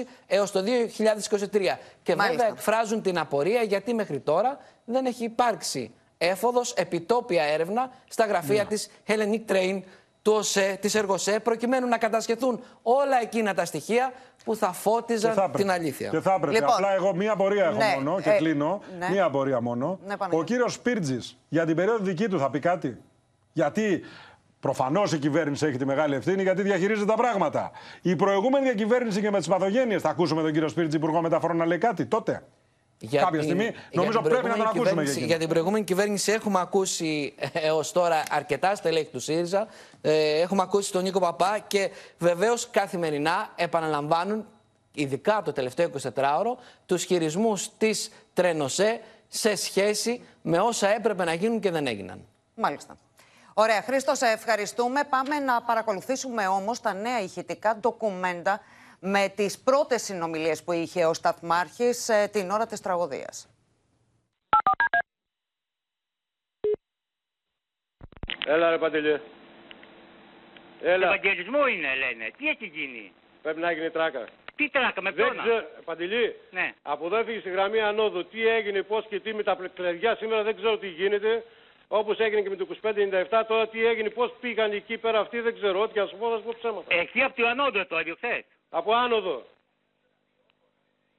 2020 έως το 2023. Και βέβαια εκφράζουν την απορία γιατί μέχρι τώρα δεν έχει υπάρξει έφοδος επιτόπια έρευνα στα γραφεία ναι. της Hellenic Train του ΟΣΕ, της ΕΡΓΟΣΕ, προκειμένου να κατασχεθούν όλα εκείνα τα στοιχεία που θα φώτιζαν την αλήθεια. Και θα έπρεπε. Λοιπόν, Απλά εγώ μία απορία έχω ναι, μόνο και ε, κλείνω. Ναι. Μία απορία μόνο. Ναι, Ο κύριος Σπίρτζης για την περίοδο δική του θα πει κάτι; Γιατί Προφανώς η κυβέρνηση έχει τη μεγάλη ευθύνη γιατί διαχειρίζεται τα πράγματα. Η προηγούμενη διακυβέρνηση και με τις παθογένειες. Θα ακούσουμε τον κύριο Σπίρτζη, Υπουργό Μεταφορών, να λέει κάτι τότε. Για Κάποια την, στιγμή νομίζω πρέπει να τον ακούσουμε. Για, για την προηγούμενη κυβέρνηση έχουμε ακούσει ε, έω τώρα αρκετά στελέχη του ΣΥΡΙΖΑ. Ε, έχουμε ακούσει τον Νίκο Παπά και βεβαίως καθημερινά επαναλαμβάνουν, ειδικά το τελευταίο 24ωρο, τους χειρισμούς της Τρενοσέ σε σχέση με όσα έπρεπε να γίνουν και δεν έγιναν. Μάλιστα. Ωραία, Χρήστο, σε ευχαριστούμε. Πάμε να παρακολουθήσουμε όμως τα νέα ηχητικά ντοκουμέντα με τις πρώτες συνομιλίες που είχε ο Σταθμάρχης ε, την ώρα της τραγωδίας. Έλα ρε Παντελή. Έλα. Ευαγγελισμό είναι λένε. Τι έχει γίνει; Πρέπει να γίνει τράκα. Τι τράκα, με ποιον. Παντελή, ναι. από εδώ έφυγε στη γραμμή ανόδου. Τι έγινε, πώς και τι με τα κλειδιά σήμερα δεν ξέρω τι γίνεται. Όπως έγινε και με το 2597, τώρα τι έγινε, πώς πήγαν εκεί πέρα αυτοί, δεν ξέρω. Ό,τι α πω, θα σου πω ψέματα. Εκεί από το Ανόδο το έδιωξε. Από άνοδο.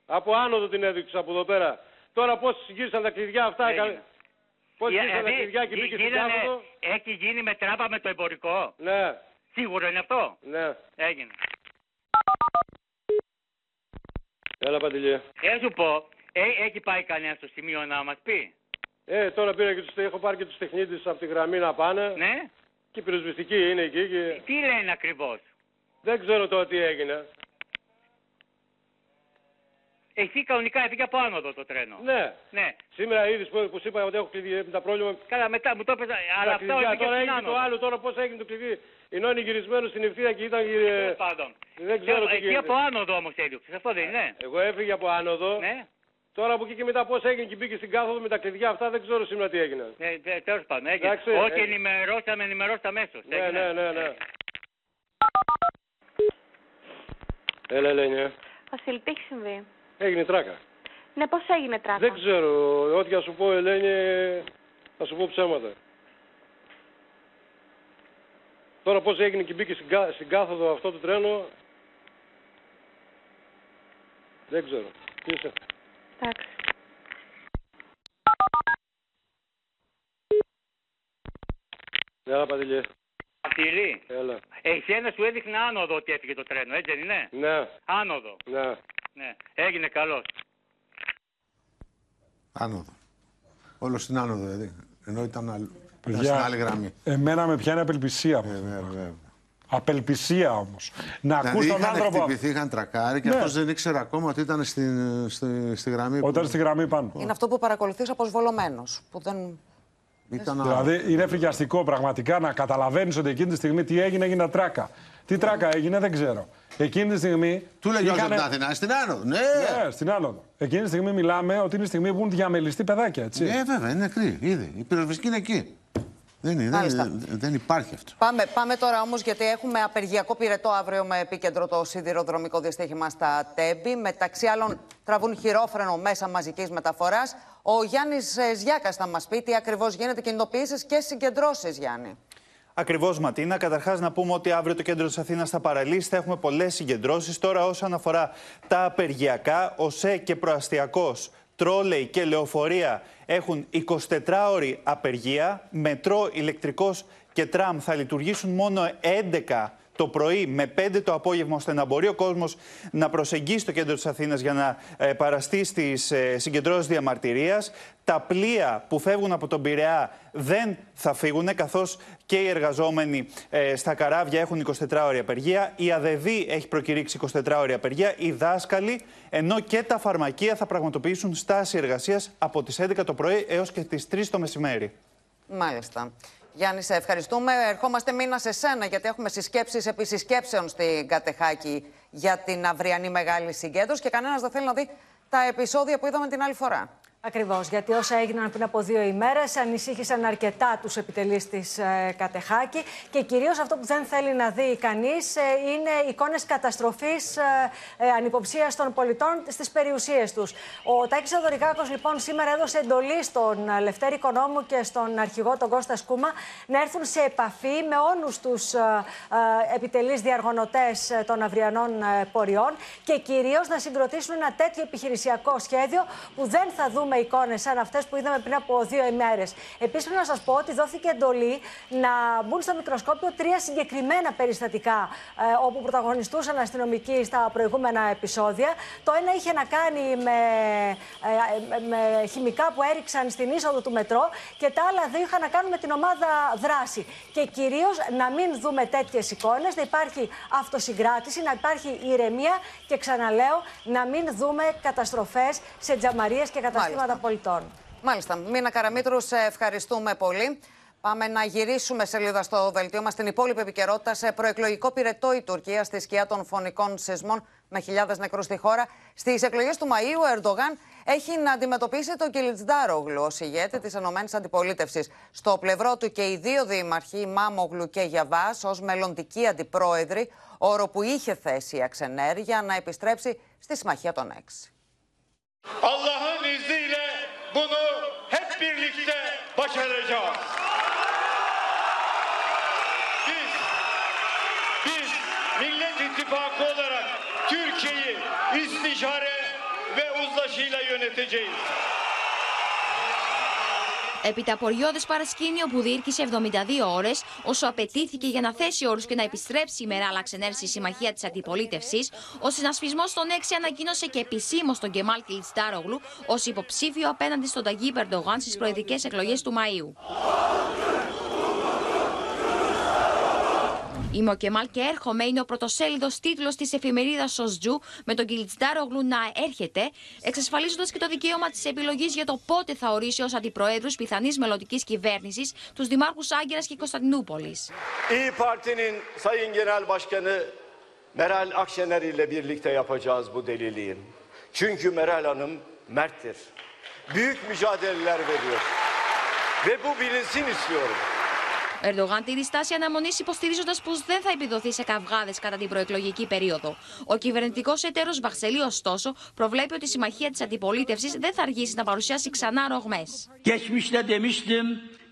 Από άνοδο την έδειξε από εδώ πέρα. Τώρα πώς γύρισαν τα κλειδιά αυτά. Πώς γύρισαν τα κλειδιά και μπήκε στην κάθοδο. Έχει γίνει με τράπα με το εμπορικό. Ναι. Σίγουρο είναι αυτό; Ναι. Έγινε. Έλα Παντελή. Ε, σου πω, ε, έχει πάει κανένα στο σημείο να μας πει; Ε, τώρα πήρα και τους, έχω πάρει και τους τεχνίτες από τη γραμμή να πάνε. Ναι. Και η πυροσβεστική είναι εκεί. Και... Τι λένε ακριβώς; Δεν ξέρω τώρα τι έγινε. Εσύ κανονικά έφυγε από άνω εδώ το τρένο. Ναι. ναι. Σήμερα είδε που, που σου είπα ότι έχω κλειδί με τα πρόβλημα. Καλά, μετά μου το έπαιζα. Αλλά αυτό τώρα έγινε το άλλο. Τώρα πώς έγινε το κλειδί. Ενώ είναι γυρισμένο στην ευθεία και ήταν. Ε... Δεν ξέρω τι Εκεί από άνοδο όμως έδιωξε. Αυτό δεν είναι. Εγώ έφυγε από άνοδο. Ναι. Τώρα από εκεί και μετά πώς έγινε και μπήκε στην κάθοδο με τα κλειδιά αυτά δεν ξέρω σήμερα τι έγινε. Ε, Τέλος πάντων, έγινε. Εντάξει, Ό,τι ενημερώσαμε, ενημερώστε αμέσως. Ναι, ναι, ναι, ναι. Έλα, Ελένη. Βασίλη, τι έχει συμβεί; Έγινε τράκα. Ναι, πώς έγινε τράκα; Δεν ξέρω. Ό,τι θα σου πω, Ελένη, θα σου πω ψέματα. Τώρα πώς έγινε και μπήκε στην, στην κάθοδο αυτό το τρένο, δεν ξέρω. Τι είσαι; Εντάξει. Έλα, Παντελή. Παντελή. Έλα. Εσένα σου έδειχνε άνοδο ότι έφυγε το τρένο, έτσι δεν είναι; Ναι. Άνοδο. Ναι. ναι. Έγινε καλός. Άνοδο. Όλος στην άνοδο, δηλαδή. Ενώ ήταν, άλλη, στην άλλη γραμμή. Εμένα με πιάνει απελπισία. Ε, βέβαια, βέβαια. Απελπισία όμως. Να δηλαδή, ακούς τον άνθρωπο. Είχαν χτυπηθεί, είχαν τρακάρει και ναι. αυτός δεν ήξερε ακόμα ότι ήταν στη, στη, στη γραμμή. Όταν που... στη γραμμή πάνω. Είναι αυτό που παρακολουθείς αποσβολωμένος. Που δεν... Ήταν... Δηλαδή είναι φρικιαστικό πραγματικά να καταλαβαίνεις ότι εκείνη τη στιγμή τι έγινε, έγινε τράκα. Τι τράκα έγινε, δεν ξέρω. Εκείνη τη στιγμή. Του λέγει είχαν... την Αθηνά, στην άνοδο. Ναι. ναι, στην άνοδο. Εκείνη τη στιγμή μιλάμε ότι είναι η στιγμή που έχουν διαμελιστεί παιδάκια, έτσι. Ναι, βέβαια, είναι νεκροί. Ήδη. Η πυροσβεστική είναι εκεί. Δεν, δεν, δεν υπάρχει αυτό. Πάμε, πάμε τώρα όμως γιατί έχουμε απεργιακό πυρετό αύριο με επίκεντρο το σιδηροδρομικό δυστύχημα στα Τέμπη. Μεταξύ άλλων τραβούν χειρόφρενο μέσα μαζικής μεταφοράς. Ο Γιάννης ε, Ζιάκας θα μας πει τι ακριβώς γίνεται κινητοποιήσεις και συγκεντρώσεις Γιάννη. Ακριβώς, Ματίνα. Καταρχάς, να πούμε ότι αύριο το κέντρο της Αθήνας θα παραλύσει. Θα έχουμε πολλές συγκεντρώσεις. Τώρα, όσον αφορά τα απεργιακά, ο ΣΕ και προαστιακός τρόλεϊ και λεωφορεία έχουν 24 ώρη απεργία. Μετρό, ηλεκτρικός και τραμ θα λειτουργήσουν μόνο 11 το πρωί με 5 το απόγευμα, ώστε να μπορεί ο κόσμος να προσεγγίσει το κέντρο της Αθήνας για να ε, παραστεί στις ε, συγκεντρώσεις διαμαρτυρίας. Τα πλοία που φεύγουν από τον Πειραιά δεν θα φύγουν, καθώς και οι εργαζόμενοι ε, στα καράβια έχουν 24 ώρια απεργία. Η ΑΔΕΔΗ έχει προκηρύξει 24 ώρια απεργία. Οι δάσκαλοι, ενώ και τα φαρμακεία θα πραγματοποιήσουν στάση εργασίας από τις 11 το πρωί έως και τις 3 το μεσημέρι. Μάλιστα. Γιάννη, σε ευχαριστούμε. Ερχόμαστε μήνα σε σένα, γιατί έχουμε συσκέψεις επί συσκέψεων στην Κατεχάκη για την αυριανή μεγάλη συγκέντρωση και κανένας δεν θέλει να δει τα επεισόδια που είδαμε την άλλη φορά. Ακριβώς, γιατί όσα έγιναν πριν από δύο ημέρες ανησύχησαν αρκετά τους επιτελείς της ε, Κατεχάκη και κυρίως αυτό που δεν θέλει να δει κανείς ε, είναι εικόνες καταστροφής ε, ε, ανυποψίας των πολιτών στις περιουσίες τους. Ο Τάκης Αδωρικάκο, λοιπόν, σήμερα έδωσε εντολή στον ε, Λευτέρη Οικονόμου και στον αρχηγό τον Κώστα Σκούμα να έρθουν σε επαφή με όλους τους ε, επιτελείς διαργωνωτέ των αυριανών ποριών και κυρίως να συγκροτήσουν ένα τέτοιο επιχειρησιακό σχέδιο που δεν θα δούμε εικόνες σαν αυτές που είδαμε πριν από δύο ημέρες. Επίσης, πρέπει να σας πω ότι δόθηκε εντολή να μπουν στο μικροσκόπιο τρία συγκεκριμένα περιστατικά ε, όπου πρωταγωνιστούσαν αστυνομικοί στα προηγούμενα επεισόδια. Το ένα είχε να κάνει με, ε, με χημικά που έριξαν στην είσοδο του μετρό και τα άλλα δύο είχαν να κάνουν με την ομάδα δράση. Και κυρίως να μην δούμε τέτοιες εικόνες, να υπάρχει αυτοσυγκράτηση, να υπάρχει ηρεμία και ξαναλέω να μην δούμε καταστροφές σε τζαμαρίες και καταστήματα πολιτών. Μάλιστα. Μίνα Καραμίτρου, σε ευχαριστούμε πολύ. Πάμε να γυρίσουμε σελίδα στο δελτίο μας στην υπόλοιπη επικαιρότητα. Σε προεκλογικό πυρετό η Τουρκία στη σκιά των φωνικών σεισμών με χιλιάδες νεκρούς στη χώρα. Στις εκλογές του Μαΐου, ο Ερντογάν έχει να αντιμετωπίσει τον Κιλιτζντάρογλου ως ηγέτη της Ενωμένης Αντιπολίτευσης. Στο πλευρό του και οι δύο δήμαρχοι, Μάμογλου και Γιαβάς, ως μελλοντικοί αντιπρόεδροι, όρο που είχε θέσει η Αξενέρ για να επιστρέψει στη συμμαχία των έξι. Allah'ın izniyle bunu hep birlikte başaracağız. Biz, biz Millet İttifakı olarak Türkiye'yi istişare ve uzlaşıyla yöneteceğiz. Επιταποριώδε παρασκήνιο που διήρκησε 72 ώρες, όσο απαιτήθηκε για να θέσει όρους και να επιστρέψει η Μεράλα Ξενέρ στη συμμαχία της αντιπολίτευσης, ο συνασπισμός των 6 ανακοίνωσε και επισήμως τον Γκεμάλ Κιλτστάρογλου ως υποψήφιο απέναντι στον Ταγί Περντογάν στις προεδρικές εκλογές του Μαΐου. Είμαι ο Κεμάλ και έρχομαι είναι ο πρωτοσέλιδος τίτλος της εφημερίδας Σοστζού με τον Κιλτσντάρογλου να έρχεται, εξασφαλίζοντας και το δικαίωμα της επιλογής για το πότε θα ορίσει ως αντιπροέδρους πιθανής μελλοντικής κυβέρνησης τους δημάρχους Άγκυρα και Κωνσταντινούπολης. İyi Parti'nin Sayın Genel Başkanı Meral Akşener ile birlikte yapacağız bu deliliği. Çünkü Meral Hanım merttir. Büyük mücadeleler veriyor. Ve bu bilinsin istiyorum. Ο Ερντογάν τηρεί στάση αναμονής υποστηρίζοντας πως δεν θα επιδοθεί σε καυγάδες κατά την προεκλογική περίοδο. Ο κυβερνητικός εταίρος Βαξελή, ωστόσο, προβλέπει ότι η συμμαχία της αντιπολίτευσης δεν θα αργήσει να παρουσιάσει ξανά ρογμές. Geçmişte demiştim,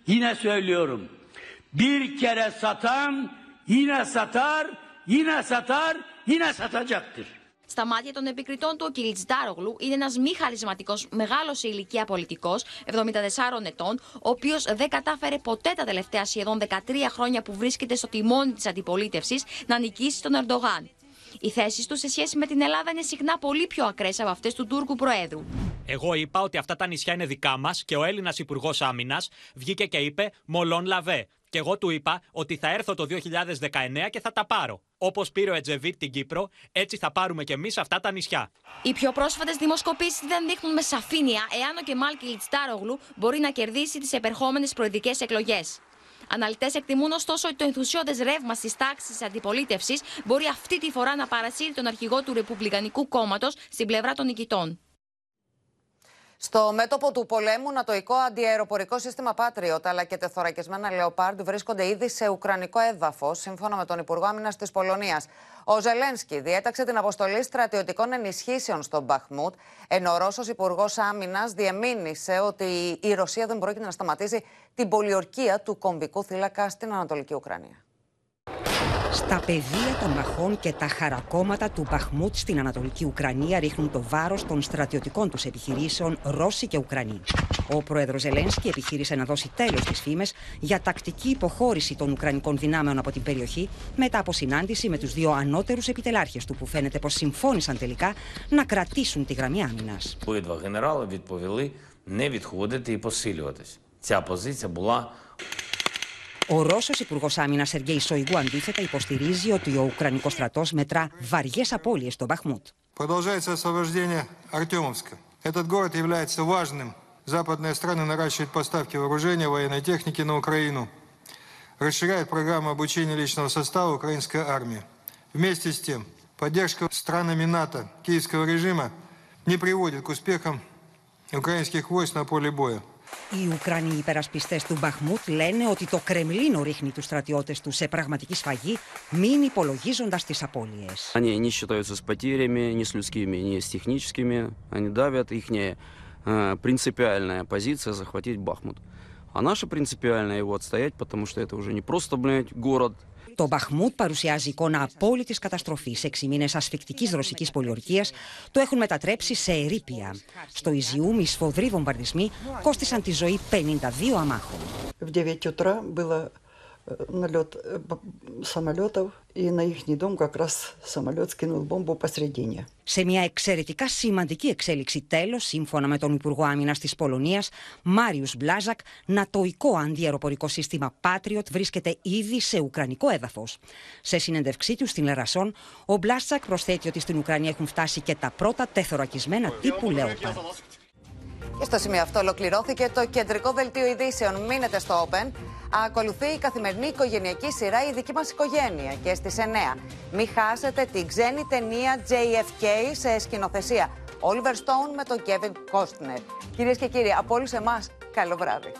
yine söylüyorum. Bir kere satan yine satar, yine satar, yine satacaktır. Στα μάτια των επικριτών του, ο Κιλιτζντάρογλου είναι ένας μη χαρισματικός, μεγάλος σε ηλικία πολιτικός, 74 ετών, ο οποίος δεν κατάφερε ποτέ τα τελευταία σχεδόν 13 χρόνια που βρίσκεται στο τιμόνι της αντιπολίτευσης να νικήσει τον Ερντογάν. Οι θέσεις του σε σχέση με την Ελλάδα είναι συχνά πολύ πιο ακραίες από αυτές του Τούρκου Προέδρου. Εγώ είπα ότι αυτά τα νησιά είναι δικά μας και ο Έλληνας Υπουργός Άμυνας βγήκε και είπε Μολόν Λαβέ. Και εγώ του είπα ότι θα έρθω το 2019 και θα τα πάρω. Όπως πήρε ο Ετζεβίτ την Κύπρο, έτσι θα πάρουμε κι εμείς αυτά τα νησιά. Οι πιο πρόσφατες δημοσκοπήσεις δεν δείχνουν με σαφήνεια εάν ο Κεμάλ Κιλιτστάρογλου μπορεί να κερδίσει τις επερχόμενες προεδρικές εκλογές. Αναλυτές εκτιμούν ωστόσο ότι το ενθουσιώδες ρεύμα στις τάξεις τη αντιπολίτευσης μπορεί αυτή τη φορά να παρασύρει τον αρχηγό του Ρεπουμπλικανικού κόμματος στην πλευρά των νικητών. Στο μέτωπο του πολέμου, νατοϊκό αντιαεροπορικό σύστημα Patriot αλλά και τεθωρακισμένα Leopard βρίσκονται ήδη σε ουκρανικό έδαφο, σύμφωνα με τον Υπουργό Άμυνας της Πολωνίας. Ο Ζελένσκι διέταξε την αποστολή στρατιωτικών ενισχύσεων στον Μπαχμούτ, ενώ ο Ρώσος Υπουργός Άμυνας διεμήνυσε ότι η Ρωσία δεν πρόκειται να σταματήσει την πολιορκία του κομβικού θύλακα στην Ανατολική Ουκρανία. Στα πεδία των μαχών και τα χαρακόμματα του Μπαχμούτ στην Ανατολική Ουκρανία ρίχνουν το βάρος των στρατιωτικών τους επιχειρήσεων Ρώσοι και Ουκρανοί. Ο πρόεδρος Ζελένσκι επιχείρησε να δώσει τέλος στις φήμες για τακτική υποχώρηση των Ουκρανικών δυνάμεων από την περιοχή μετά από συνάντηση με τους δύο ανώτερους επιτελάρχες του που φαίνεται πως συμφώνησαν τελικά να κρατήσουν τη γραμμή άμυνας. Που Ο Ρώσο Υπουργό Άμυνα Σεργέη Σοϊγού αντίθετα υποστηρίζει ότι ο Ουκρανικό στρατό μετρά βαριέ απώλειε στο Μπαχμούτ. Продолжается освобождение Артемовска. Этот город является важным. Западные страны наращивают поставки вооружения, военной техники на Украину. Расширяют программу обучения личного состава украинской армии. Вместе с тем, поддержка странами НАТО киевского режима не приводит к успехам украинских войск на поле боя. Οι Ουκρανοί υπερασπιστές του Μπαχμούτ λένε ότι το Κρεμλίνο ρίχνει τους στρατιώτες του σε πραγματική σφαγή, μην υπολογίζοντας τις απώλειες. Они не считаются с потерями, ни с людскими, ни с техническими. Они давят. Их э, принципиальная позиция захватить Бахмут. А наша принципиальная его отстоять, потому что это уже не просто, блядь, город, το Μπαχμούτ παρουσιάζει εικόνα απόλυτης καταστροφής. Έξι μήνες ασφικτικής ρωσικής πολιορκίας το έχουν μετατρέψει σε ερήπια. Στο Ιζιούμ, οι σφοδροί βομβαρδισμοί κόστησαν τη ζωή 52 αμάχων. налет самолетов, и на их дом как раз самолет скинул бомбу посредине. Σε μια εξαιρετικά σημαντική εξέλιξη τέλος, σύμφωνα με τον Υπουργό Άμυνας της Πολωνίας, Μάριους Μπλάζακ, νατοϊκό αντιαεροπορικό σύστημα Patriot βρίσκεται ήδη σε ουκρανικό έδαφος. Σε συνέντευξή του στην Λερασόν, ο Μπλάζακ προσθέτει ότι στην Ουκρανία έχουν φτάσει και τα πρώτα τεθωρακισμένα τύπου Λέοπαρ. Και στο σημείο αυτό ολοκληρώθηκε το κεντρικό δελτίο ειδήσεων. Μείνετε στο Open. Ακολουθεί η καθημερινή οικογενειακή σειρά «Η δική μας οικογένεια» και στις 9. Μην χάσετε την ξένη ταινία JFK σε σκηνοθεσία. Oliver Stone με τον Kevin Costner. Κυρίες και κύριοι, από όλους εμάς, καλό βράδυ.